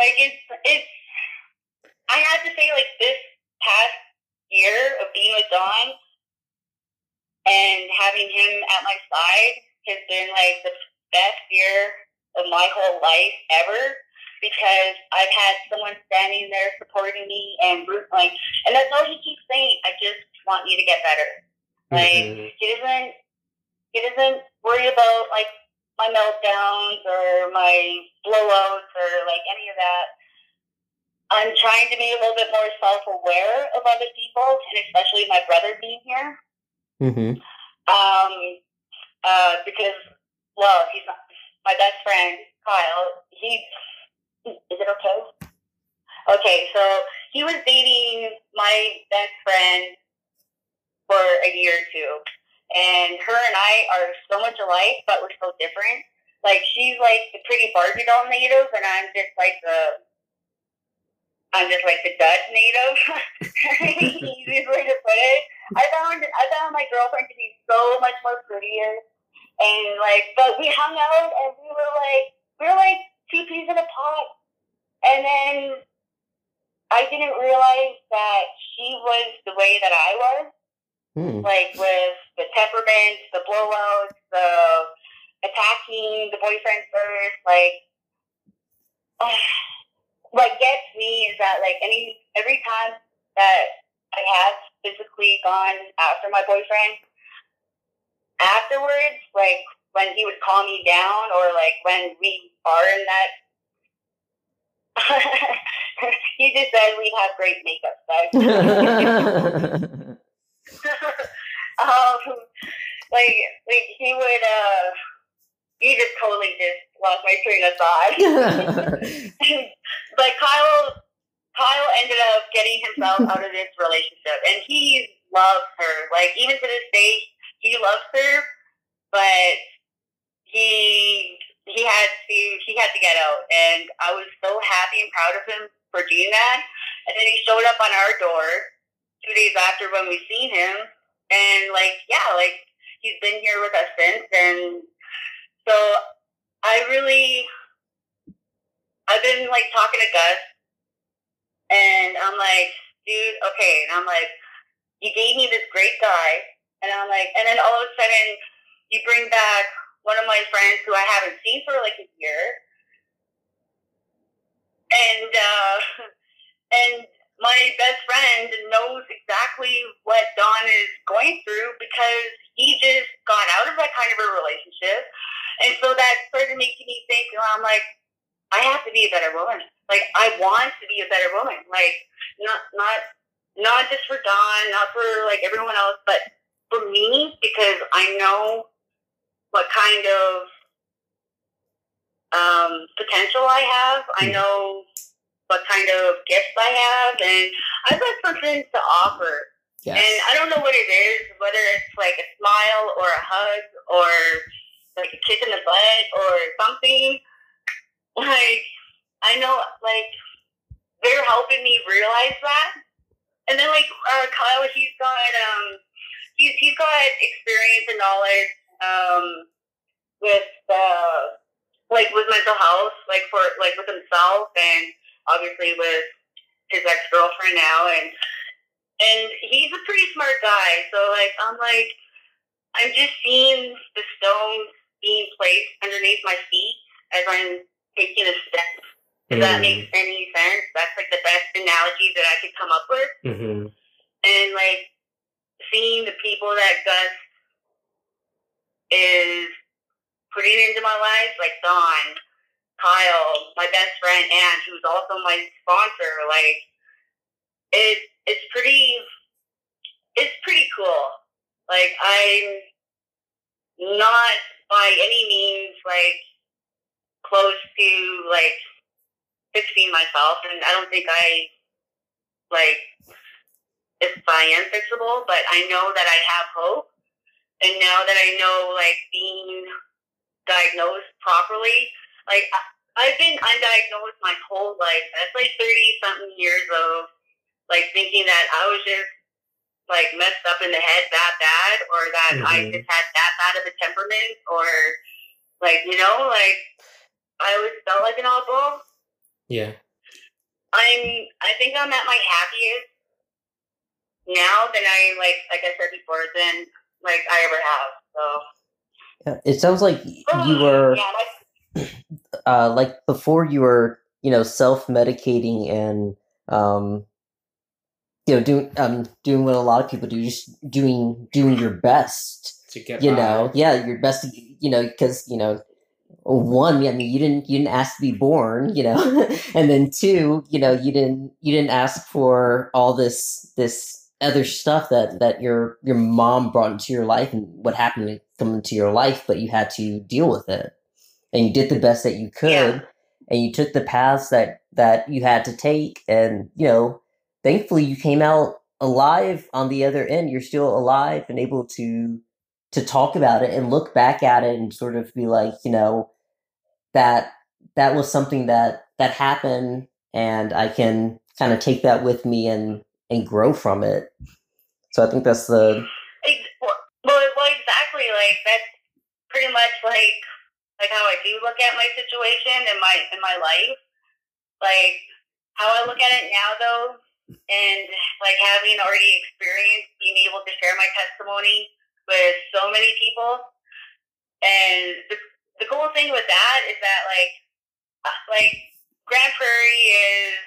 like it's it's. I have to say, like this past year of being with Don and having him at my side has been like the best year of my whole life ever because I've had someone standing there supporting me and like, and that's all he keeps saying. I just want you to get better. Like Mhm. he doesn't he doesn't worry about like my meltdowns or my blowouts or like any of that. I'm trying to be a little bit more self aware of other people and especially my brother being here. Mm-hmm. Um uh because well he's not my best friend, Kyle, he is it okay? Okay, so he was dating my best friend for a year or two. And her and I are so much alike, but we're so different. Like she's like the pretty Barbie doll native, and I'm just like the I'm just like the dud native. Easiest way to put it. I found I found my girlfriend to be so much more prettier, and like, but we hung out and we were like we were like two peas in a pot, and then I didn't realize that she was the way that I was Mm. like with the temperament, the blowouts, the attacking the boyfriend first, like what gets me is that like any every time that I have physically gone after my boyfriend, afterwards, like when he would calm me down or like when we are in that he just said we'd have great makeup sex. um, like, like he would, uh, he just totally just lost my train of thought. but Kyle, Kyle ended up getting himself out of this relationship, and he loves her. Like even to this day, he loves her, but he he had to he had to get out, and I was so happy and proud of him for doing that. And then he showed up on our door two days after when we seen him, and like yeah, like he's been here with us since, and so I really, I've been like talking to Gus, and I'm like, dude, okay, and I'm like, you gave me this great guy, and I'm like, and then all of a sudden, you bring back one of my friends who I haven't seen for like a year, and uh, and my best friend knows exactly what Don is going through because he just got out of that kind of a relationship. And so that started making me think, you know, I'm like, I have to be a better woman. Like I want to be a better woman. Like not not not just for Don, not for like everyone else, but for me because I know what kind of um, potential I have. I know what kind of gifts I have, and I've got something to offer. Yes. And I don't know what it is, whether it's like a smile or a hug or like a kiss in the butt or something. Like, I know, like, they're helping me realize that. And then, like, uh, Kyle, he's got, um, he's, he's got experience and knowledge, um, with, uh, like, with mental health, like, for, like, with himself and obviously with his ex-girlfriend now. And, and he's a pretty smart guy. So, like, I'm like, I'm just seeing the stones being placed underneath my feet as I'm taking a step. If that Mm. makes any sense, that's like the best analogy that I could come up with. Mm-hmm. And like seeing the people that Gus is putting into my life, like Don, Kyle, my best friend Anne, who's also my sponsor, like it it's pretty it's pretty cool. Like I'm not by any means like close to like fixing myself and I don't think I like if I am fixable, but I know that I have hope. And now that I know like being diagnosed properly, like I- I've been undiagnosed my whole life. That's like thirty something years of like thinking that I was just like messed up in the head that bad or that I Mhm. just had that bad of a temperament or like, you know, like I always felt like an oddball. Yeah. I'm I think I'm at my happiest now than I like like I said before than like I ever have. So Yeah, It sounds like you were yeah, like, uh, like before you were you know self medicating and um you know doing um doing what a lot of people do just doing doing your best To get you by. know yeah your best you know because you know one i mean you didn't you didn't ask to be born you know? And then two you know you didn't you didn't ask for all this this other stuff that that your your mom brought into your life and what happened to come into your life but you had to deal with it and you did the best that you could Yeah. and you took the paths that that you had to take and you know thankfully you came out alive on the other end you're still alive and able to to talk about it and look back at it and sort of be like you know that that was something that that happened and i can kind of take that with me and and grow from it so i think that's the well, well, exactly. Like that's pretty much like like how I do look at my situation and my in my life. Like how I look at it now, though, and like having already experienced being able to share my testimony with so many people, and the the cool thing with that is that like uh, like Grande Prairie is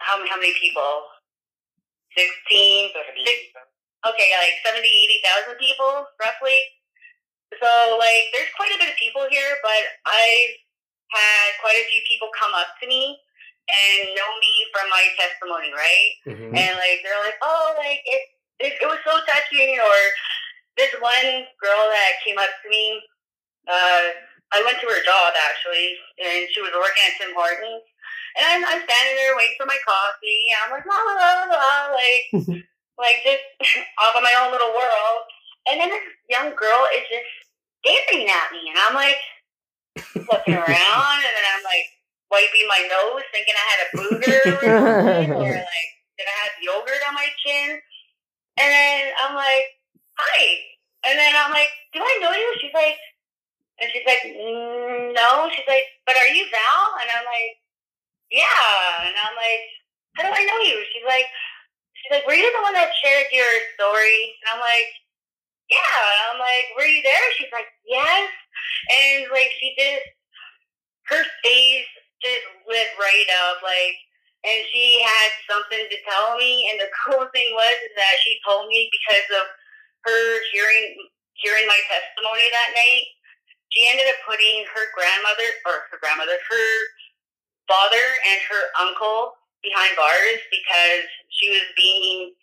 how many, how many people? Sixteen. Six, okay, like 70, 80,000 people, roughly. So, like, there's quite a bit of people here, but I've had quite a few people come up to me and know me from my testimony, right? Mhm. And, like, they're like, oh, like, it, it, it was so touching. Or this one girl that came up to me, uh, I went to her job, actually, and she was working at Tim Hortons. And I'm, I'm standing there waiting for my coffee, and I'm like, la, la, la, la, like, like just off of my own little world. And then this young girl is just staring at me, and I'm like looking around, and then I'm like wiping my nose, thinking I had a booger or or like did I have yogurt on my chin? And then I'm like, hi. And then I'm like, do I know you? She's like, And she's like, "Mm, no. She's like, but are you Val? And I'm like, yeah. And I'm like, how do I know you? She's like, she's like, were you the one that shared your story? And I'm like, yeah. I'm like, were you there? She's like, yes. And like, she just, her face just lit right up. Like, and she had something to tell me. And the cool thing was is that she told me because of her hearing hearing my testimony that night. She ended up putting her grandmother or her grandmother, her father and her uncle behind bars because she was being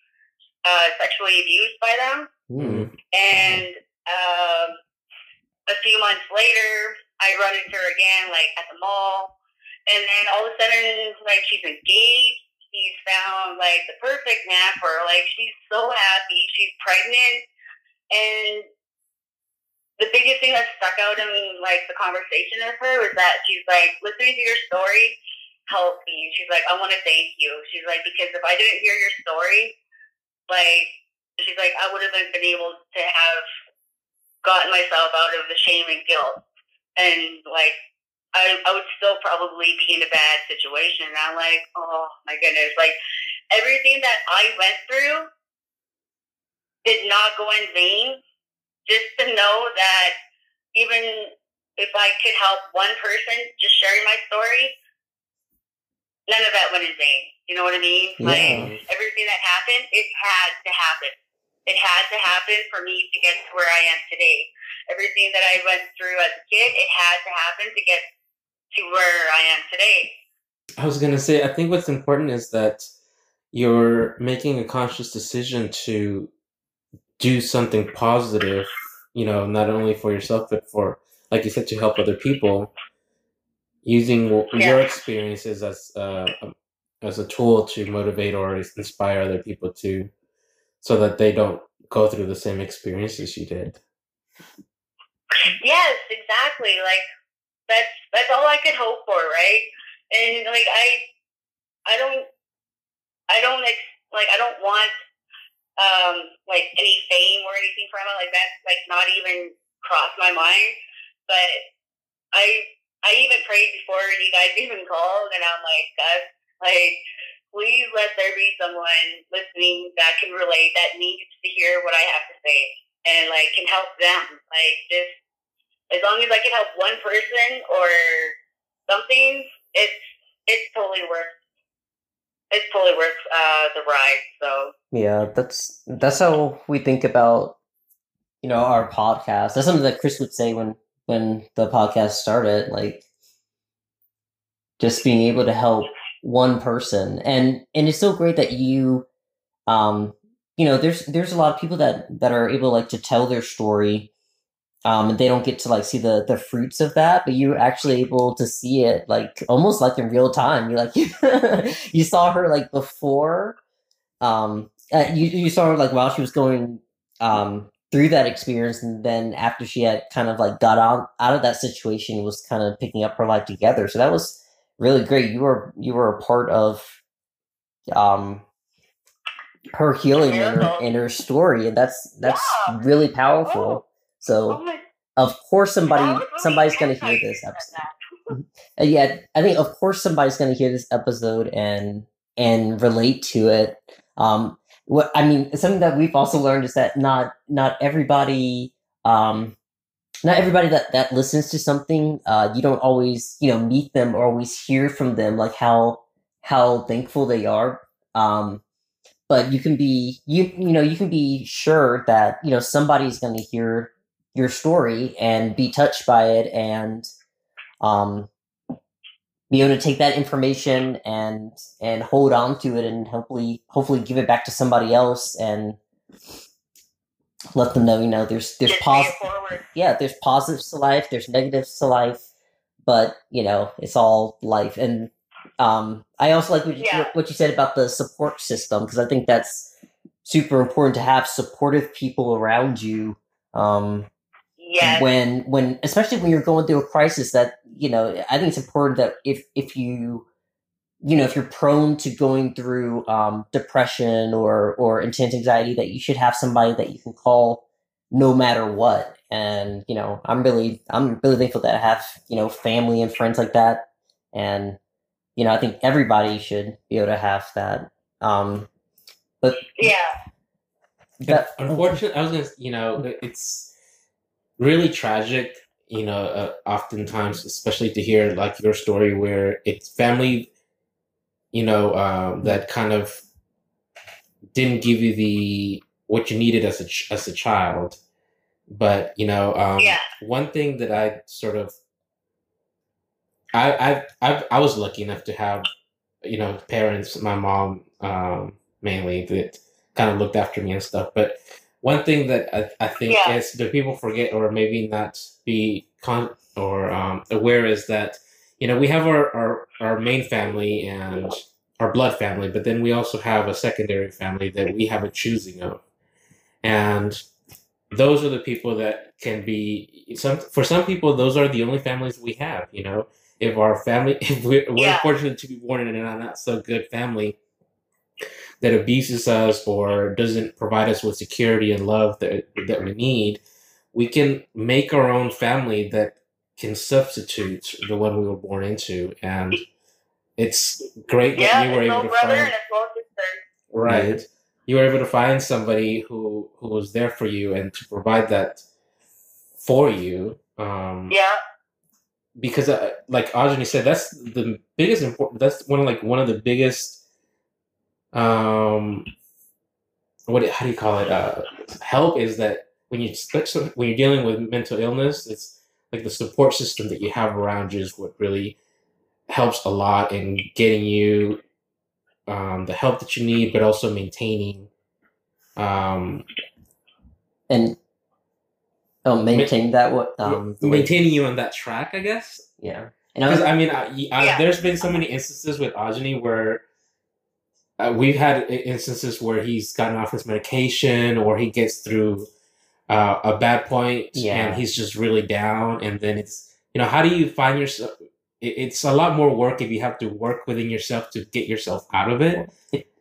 uh, sexually abused by them. Mm. And um, a few months later, I run into her again, like at the mall. And then all of a sudden, like she's engaged. He's found like the perfect man for her. Like she's so happy. She's pregnant. And the biggest thing that stuck out in like the conversation with her was that she's like, listening to your story helped me. She's like, I want to thank you. She's like, because if I didn't hear your story, like, she's like, I would have been able to have gotten myself out of the shame and guilt. And like, I, I would still probably be in a bad situation. And I'm like, oh my goodness. Like, everything that I went through did not go in vain. Just to know that even if I could help one person just sharing my story, none of that went in vain. You know what I mean? Yeah. Like everything that happened, it had to happen. It had to happen for me to get to where I am today. Everything that I went through as a kid, it had to happen to get to where I am today. I was gonna say, I think what's important is that you're making a conscious decision to do something positive, you know, not only for yourself, but for, like you said, to help other people, using w- your experiences as uh, um, as a tool to motivate or inspire other people to, so that they don't go through the same experiences you did. Yes, exactly. Like that's that's all I could hope for, right? And like I, I don't, I don't like I don't want um like any fame or anything from it. Like that's like not even crossed my mind. But I, I even prayed before you guys even called, and I'm like, God, like. Please let there be someone listening that can relate, that needs to hear what I have to say, and like can help them. Like just as long as I can help one person or something, it's it's totally worth it's totally worth uh, the ride. So Yeah, that's that's how we think about you know our podcast. That's something that Chris would say when when the podcast started, like just being able to help one person. And and it's so great that you um you know, there's there's a lot of people that that are able like to tell their story um and they don't get to like see the the fruits of that but you're actually able to see it like almost like in real time you like you saw her like before um uh, you, you saw her like while she was going um through that experience and then after she had kind of like got out out of that situation was kind of picking up her life together so that was really great you were you were a part of um her healing and her, and her story and that's that's Yeah. really powerful Oh. so oh of course somebody somebody's going to hear this episode uh, yeah, I think of course somebody's going to hear this episode and and relate to it. Um, what I mean, something that we've also learned is that not not everybody, um, not everybody that that listens to something, uh, you don't always you know meet them or always hear from them like how how thankful they are. Um, but you can be you you know you can be sure that you know somebody's going to hear your story and be touched by it and um, be able to take that information and and hold on to it and hopefully hopefully give it back to somebody else and let them know you know there's there's positive yeah there's positives to life there's negatives to life but you know it's all life and um i also like what you, Yeah. what you said about the support system because i think that's super important to have supportive people around you um Yes. when when especially when you're going through a crisis that you know i think it's important that if if you you know if you're prone to going through um depression or or intense anxiety that you should have somebody that you can call no matter what and you know i'm really i'm really thankful that i have you know family and friends like that and you know i think everybody should be able to have that um but Yeah. that, Unfortunately, I was gonna, you know, it's really tragic. You know, uh, oftentimes, especially to hear like your story, where it's family, you know, um, that kind of didn't give you the what you needed as a ch- as a child. But you know, um, Yeah. one thing that I sort of, I I I I was lucky enough to have, you know, parents. My mom, um, mainly that kind of looked after me and stuff. But one thing that I, I think Yeah. is that people forget or maybe not be con or um, aware is that you know we have our, our our main family and our blood family, but then we also have a secondary family that we have a choosing of, and those are the people that can be some for some people those are the only families we have you know? If our family if we're, we're fortunate to be born in a not so good family that abuses us or doesn't provide us with security and love that that we need, we can make our own family that can substitute the one we were born into, and it's great Yeah, that you were able to brother find and a small sister. right. You were able to find somebody who who was there for you and to provide that for you. Um, Yeah. because uh, like Ajani said, that's the biggest important. That's one of like one of the biggest. Um, what how do you call it? Uh, help is that when you when you're dealing with mental illness, it's like the support system that you have around you is what really helps a lot in getting you um, the help that you need, but also maintaining. Um, and oh maintain that what um the way- maintaining you on that track, I guess. yeah and I Because was I mean, I, I, Yeah. there's been so many instances with Ajani where uh, we've had instances where he's gotten off his medication or he gets through uh, a bad point Yeah. and he's just really down. And then it's, you know, how do you find yourself? It's a lot more work if you have to work within yourself to get yourself out of it.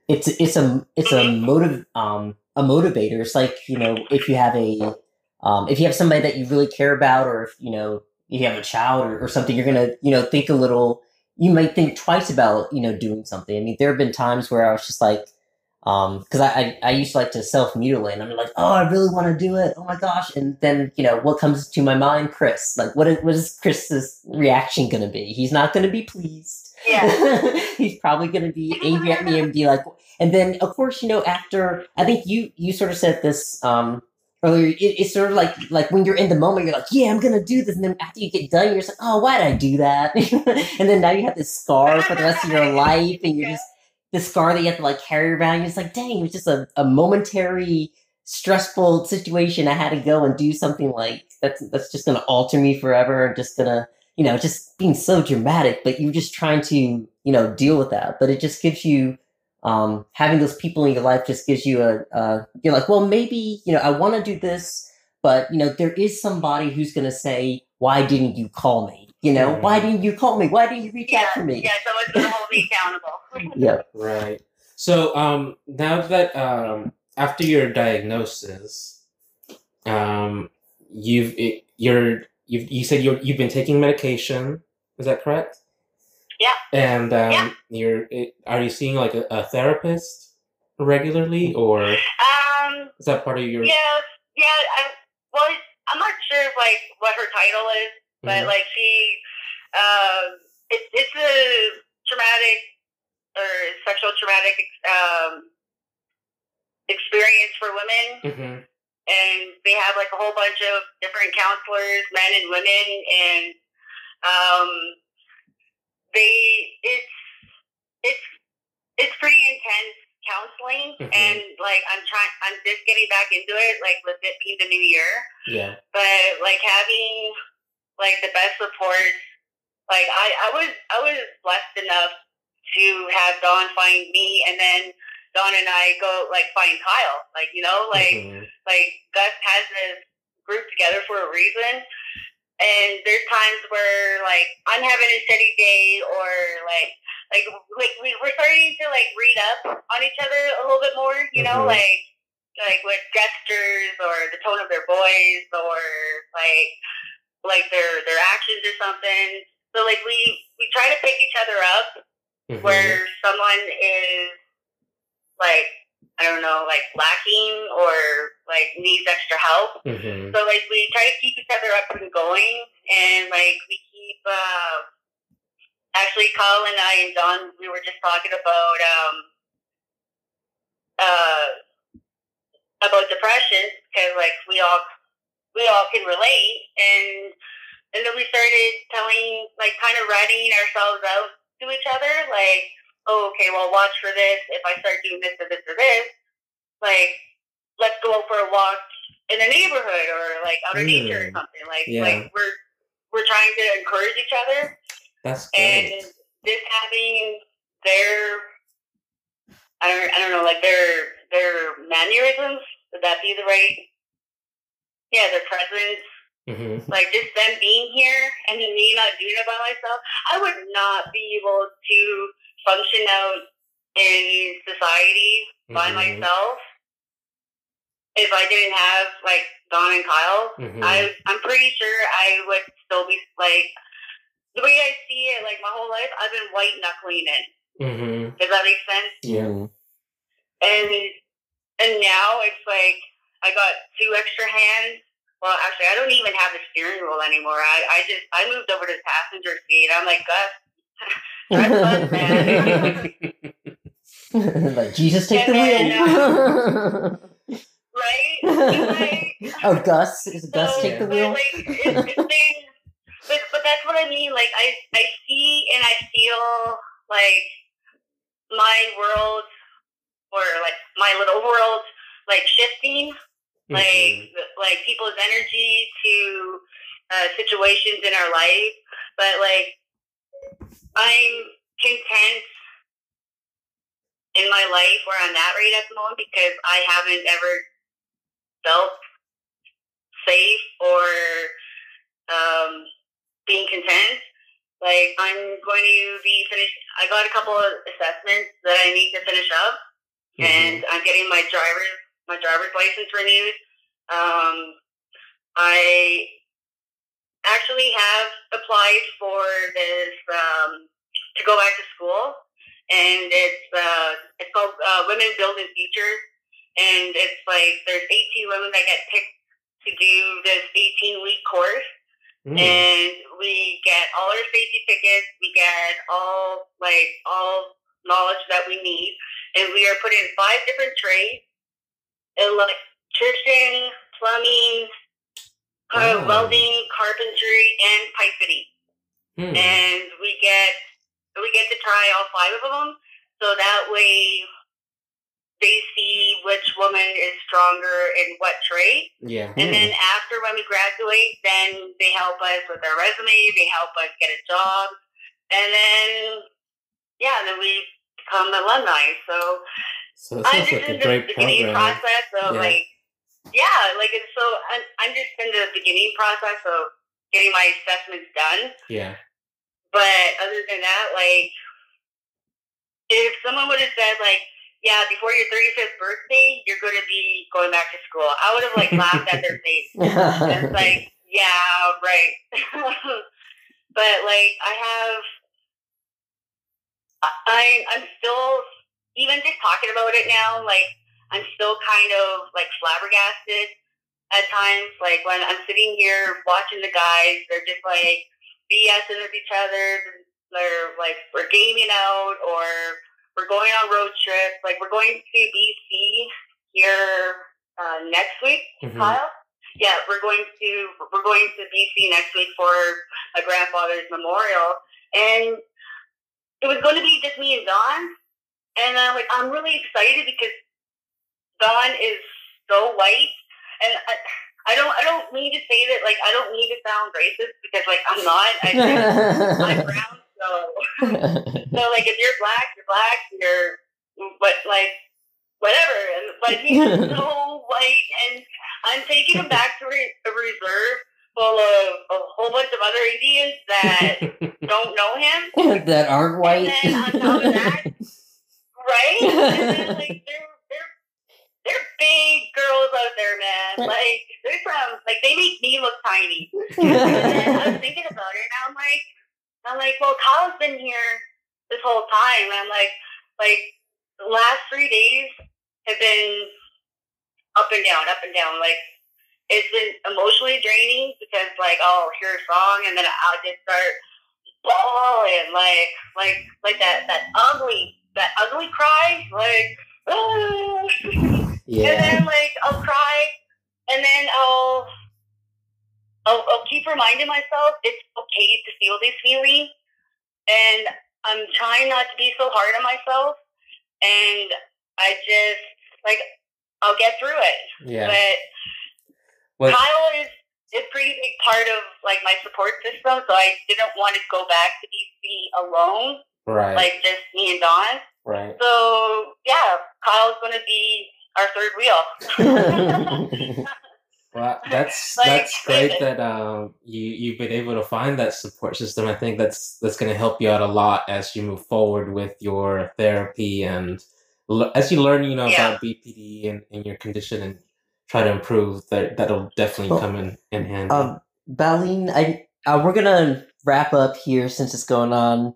it's it's a it's a motive um a motivator. It's like you know if you have a um if you have somebody that you really care about, or if you know if you have a child or, or something, you're gonna you know think a little. You might think twice about you know doing something. I mean, there have been times where I was just like, um, because I, I I used to like to self mutilate, and I'm like, oh, I really want to do it. Oh my gosh! And then you know what comes to my mind, Chris. Like, what is what is Chris's reaction gonna be? He's not gonna be pleased. Yeah. He's probably going to be angry at me and be like, and then of course, you know, after I think you you sort of said this um earlier, it, it's sort of like like when you're in the moment, you're like, yeah, I'm gonna do this, and then after you get done, you're just like, oh, why did I do that? and then now you have this scar for the rest of your life, and you're just the scar that you have to like carry around. You're just like, dang, it was just a, a momentary stressful situation. I had to go and do something like that's that's just gonna alter me forever. I'm Just gonna you know, just being so dramatic, but you're just trying to, you know, deal with that. But it just gives you, um, having those people in your life just gives you a, uh, you're like, well, maybe, you know, I want to do this, but, you know, there is somebody who's going to say, why didn't you call me? You know, why didn't you call me? Why didn't you reach Yeah. out to me? Yeah. so it's to hold me accountable. Yeah. Right. So um, now that um, after your diagnosis, um, you've it, you're you've, you said you you've been taking medication. Is that correct? Yeah. And um, Yeah. you're it, are you seeing like a, a therapist regularly, or Um. is that part of your? Yeah. Yeah. I well, I'm not sure if, like what her title is, but Mhm. like she, um, it, it's a traumatic or sexual traumatic um experience for women. Mhm. and they have like a whole bunch of different counselors, men and women, and um, they it's it's it's pretty intense counseling, Mhm. and like I'm trying, I'm just getting back into it, like with it being the new year, Yeah. but like having like the best support, like I I was I was blessed enough to have Don find me, and then Don and I go like find Kyle, like you know, like Mhm. like Gus has this group together for a reason. And there's times where like I'm having a steady day or like like like we, we're starting to like read up on each other a little bit more, you know, Mhm. like like with gestures or the tone of their voice or like like their their actions or something. So like we we try to pick each other up Mhm. where someone is like I don't know, like lacking or like needs extra help. Mhm. So like we try to keep each other up and going, and like we keep. Uh, actually, Kyle and I and Don, we were just talking about um, uh, about depression because like we all we all can relate, and and then we started telling like kind of writing ourselves out to each other, like, oh, okay, well, watch for this. If I start doing this or this or this, like, let's go out for a walk in the neighborhood or like out in nature or Mm. something. Like, Yeah. like we're we're trying to encourage each other, That's and great. this having their I don't I don't know like their their mannerisms would that be the right yeah their presence Mhm. like just them being here and then me not doing it by myself, I would not be able to function out in society by Mhm. myself if I didn't have like Don and Kyle. Mhm. I I'm pretty sure I would still be like the way I see it, like my whole life, I've been white knuckling it. Mhm. Does that make sense? Yeah. And and now it's like I got two extra hands. Well, actually, I don't even have a steering wheel anymore. I, I just I moved over to the passenger seat. I'm like Gus, drive fun, man. like Jesus, take the And wheel. Um, right? Like, oh, Gus, is it Gus so, take the wheel? Like, it's but but that's what I mean. Like I I see and I feel like my world or like my little world like shifting like Mhm. like people's energy to uh, situations in our life but like i'm content in my life where i'm at right at the moment because i haven't ever felt safe or um, being content like i'm going to be finished i got a couple of assessments that i need to finish up Mhm. and I'm getting my driver's my driver's license renewed. Um, I actually have applied for this um, to go back to school, and it's uh, it's called uh, Women Building Futures, and it's like there's 18 women that get picked to do this 18 week course Mm. and we get all our safety tickets. We get all like all knowledge that we need, and we are put in five different trades: electrician, plumbing, uh, Oh. welding, carpentry, and pipe fitting. Hmm. And we get we get to try all five of them, so that way they see which woman is stronger in what trade. Yeah. And then after when we graduate, then they help us with our resume. They help us get a job, and then yeah, then we become alumni. So So it I'm sounds just like in a the great beginning program. process of Yeah. like yeah, like it's so I'm, I'm just in the beginning process of getting my assessments done. Yeah. But other than that, like if someone would have said like yeah, before your 35th birthday, you're going to be going back to school. I would have like laughed at their face. It's like, yeah, right. but like, I have, I, I'm still, even just talking about it now, like, I'm still kind of like flabbergasted at times. Like when I'm sitting here watching the guys, they're just like BSing with each other. They're like, we're gaming out or we're going on road trips. Like we're going to BC here uh, next week. Mhm. Kyle? Yeah, we're going to we're going to BC next week for a grandfather's memorial, and it was going to be just me and Don, and I'm like, I'm really excited because Don is so white, and I, I don't I don't mean to say that like I don't mean to sound racist because like I'm not. I I'm brown, so so like if you're black, you're black. You're but like whatever. And but he's so white, and I'm taking him back to re- a reserve full of a whole bunch of other Indians that don't know him, that aren't white. And then on top of that, right? Then like they're they're they're big girls out there, man. Like they're from like they make me look tiny. I was thinking about it, and I'm like, I'm like, well, Kyle's been here this whole time. And I'm like, like the last three days have been up and down, up and down. Like it's been emotionally draining because like I'll hear a song and then I'll just start bawling, like like like that that ugly that ugly cry, like. "Ah." And then like I'll cry, and then I'll, I'll I'll keep reminding myself it's okay to feel these feelings, and I'm trying not to be so hard on myself, and I just like I'll get through it. Yeah. But Well, Kyle is is a pretty big part of like my support system, so I didn't want to go back to BC alone, right. like just me and Don. right. So yeah, Kyle's gonna be our third wheel. Well, that's Like, that's great that um you you've been able to find that support system. I think that's that's going to help you out a lot as you move forward with your therapy and l- as you learn, you know, Yeah. about BPD and, and your condition and try to improve. That that'll definitely Well, come in in handy. Um, Baleen, I uh, we're gonna wrap up here since it's going on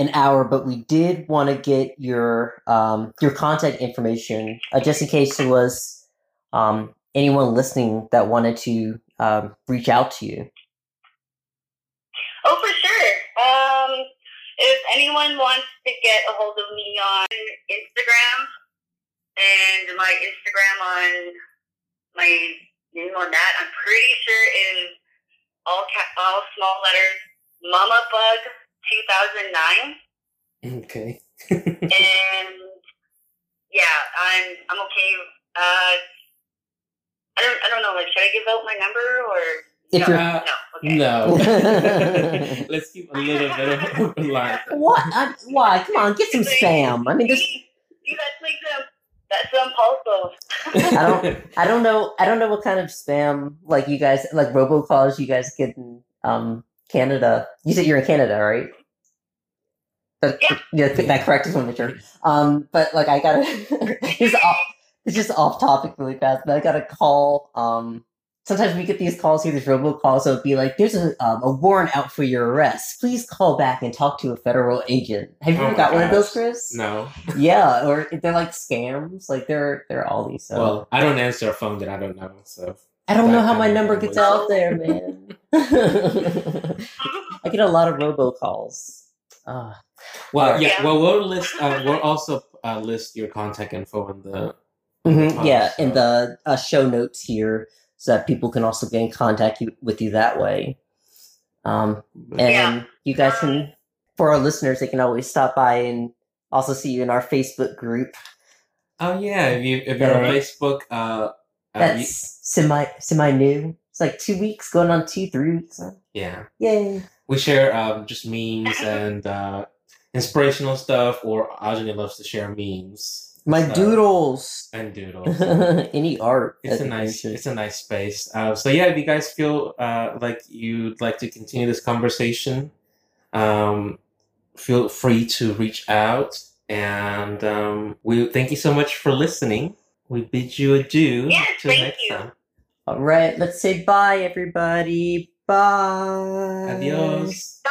an hour, but we did want to get your um your contact information uh, just in case there was um anyone listening that wanted to um reach out to you. Oh, for sure. Um, if anyone wants to get a hold of me on Instagram, and my Instagram on my name on that, I'm pretty sure is all ca- all small letters. Mama Bug 2009, okay. and yeah, I'm I'm okay. Uh, I don't I don't know. Like, should I give out my number or If no? you're- Uh, no. Okay. no. Let's keep a little bit of a line. What? I, why? Come on, get some spam. I mean, this. You guys make them. That's some pulsos. I don't. I don't know. I don't know what kind of spam like you guys like robocalls you guys get in um Canada. You said you're in Canada, right? But, Yeah. yeah, that correct. Want to make sure. Um, but like I gotta. it's off. It's just off topic really fast. But I got to call. Um, sometimes we get these calls here, these robocalls. So it'd be like, "There's a um, a warrant out for your arrest. Please call back and talk to a federal agent." Have you Oh ever got one of those, gosh. Chris? No. Yeah, or they're like scams. Like they're they're all these. So. Well, I don't answer a phone that I don't know, so. I don't know how my number language. gets out there, man. I get a lot of robocalls. Uh, Well, Alright. yeah. Yeah. Well, we'll list. Uh, we'll also uh, list your contact info in the. mhm, yeah, Oh, in the uh, show notes here, so that people can also get in contact you, with you that way. Um, and Yeah. you guys can, for our listeners, they can always stop by and also see you in our Facebook group. Oh yeah, if you if you're on Yeah. Facebook, uh That's you- semi semi new. It's like two weeks, going on two, three weeks. Yeah, Yay! we share um just memes and uh inspirational stuff, or Ajani loves to share memes. My So- doodles. and doodles. Any art. It's a nice, it's a nice space. Uh, so yeah, if you guys feel uh, like you'd like to continue this conversation, um, feel free to reach out. And um, we thank you so much for listening. We bid you adieu Yes, till thank next you. time. All right, let's say bye, everybody. Bye. Adios. Bye.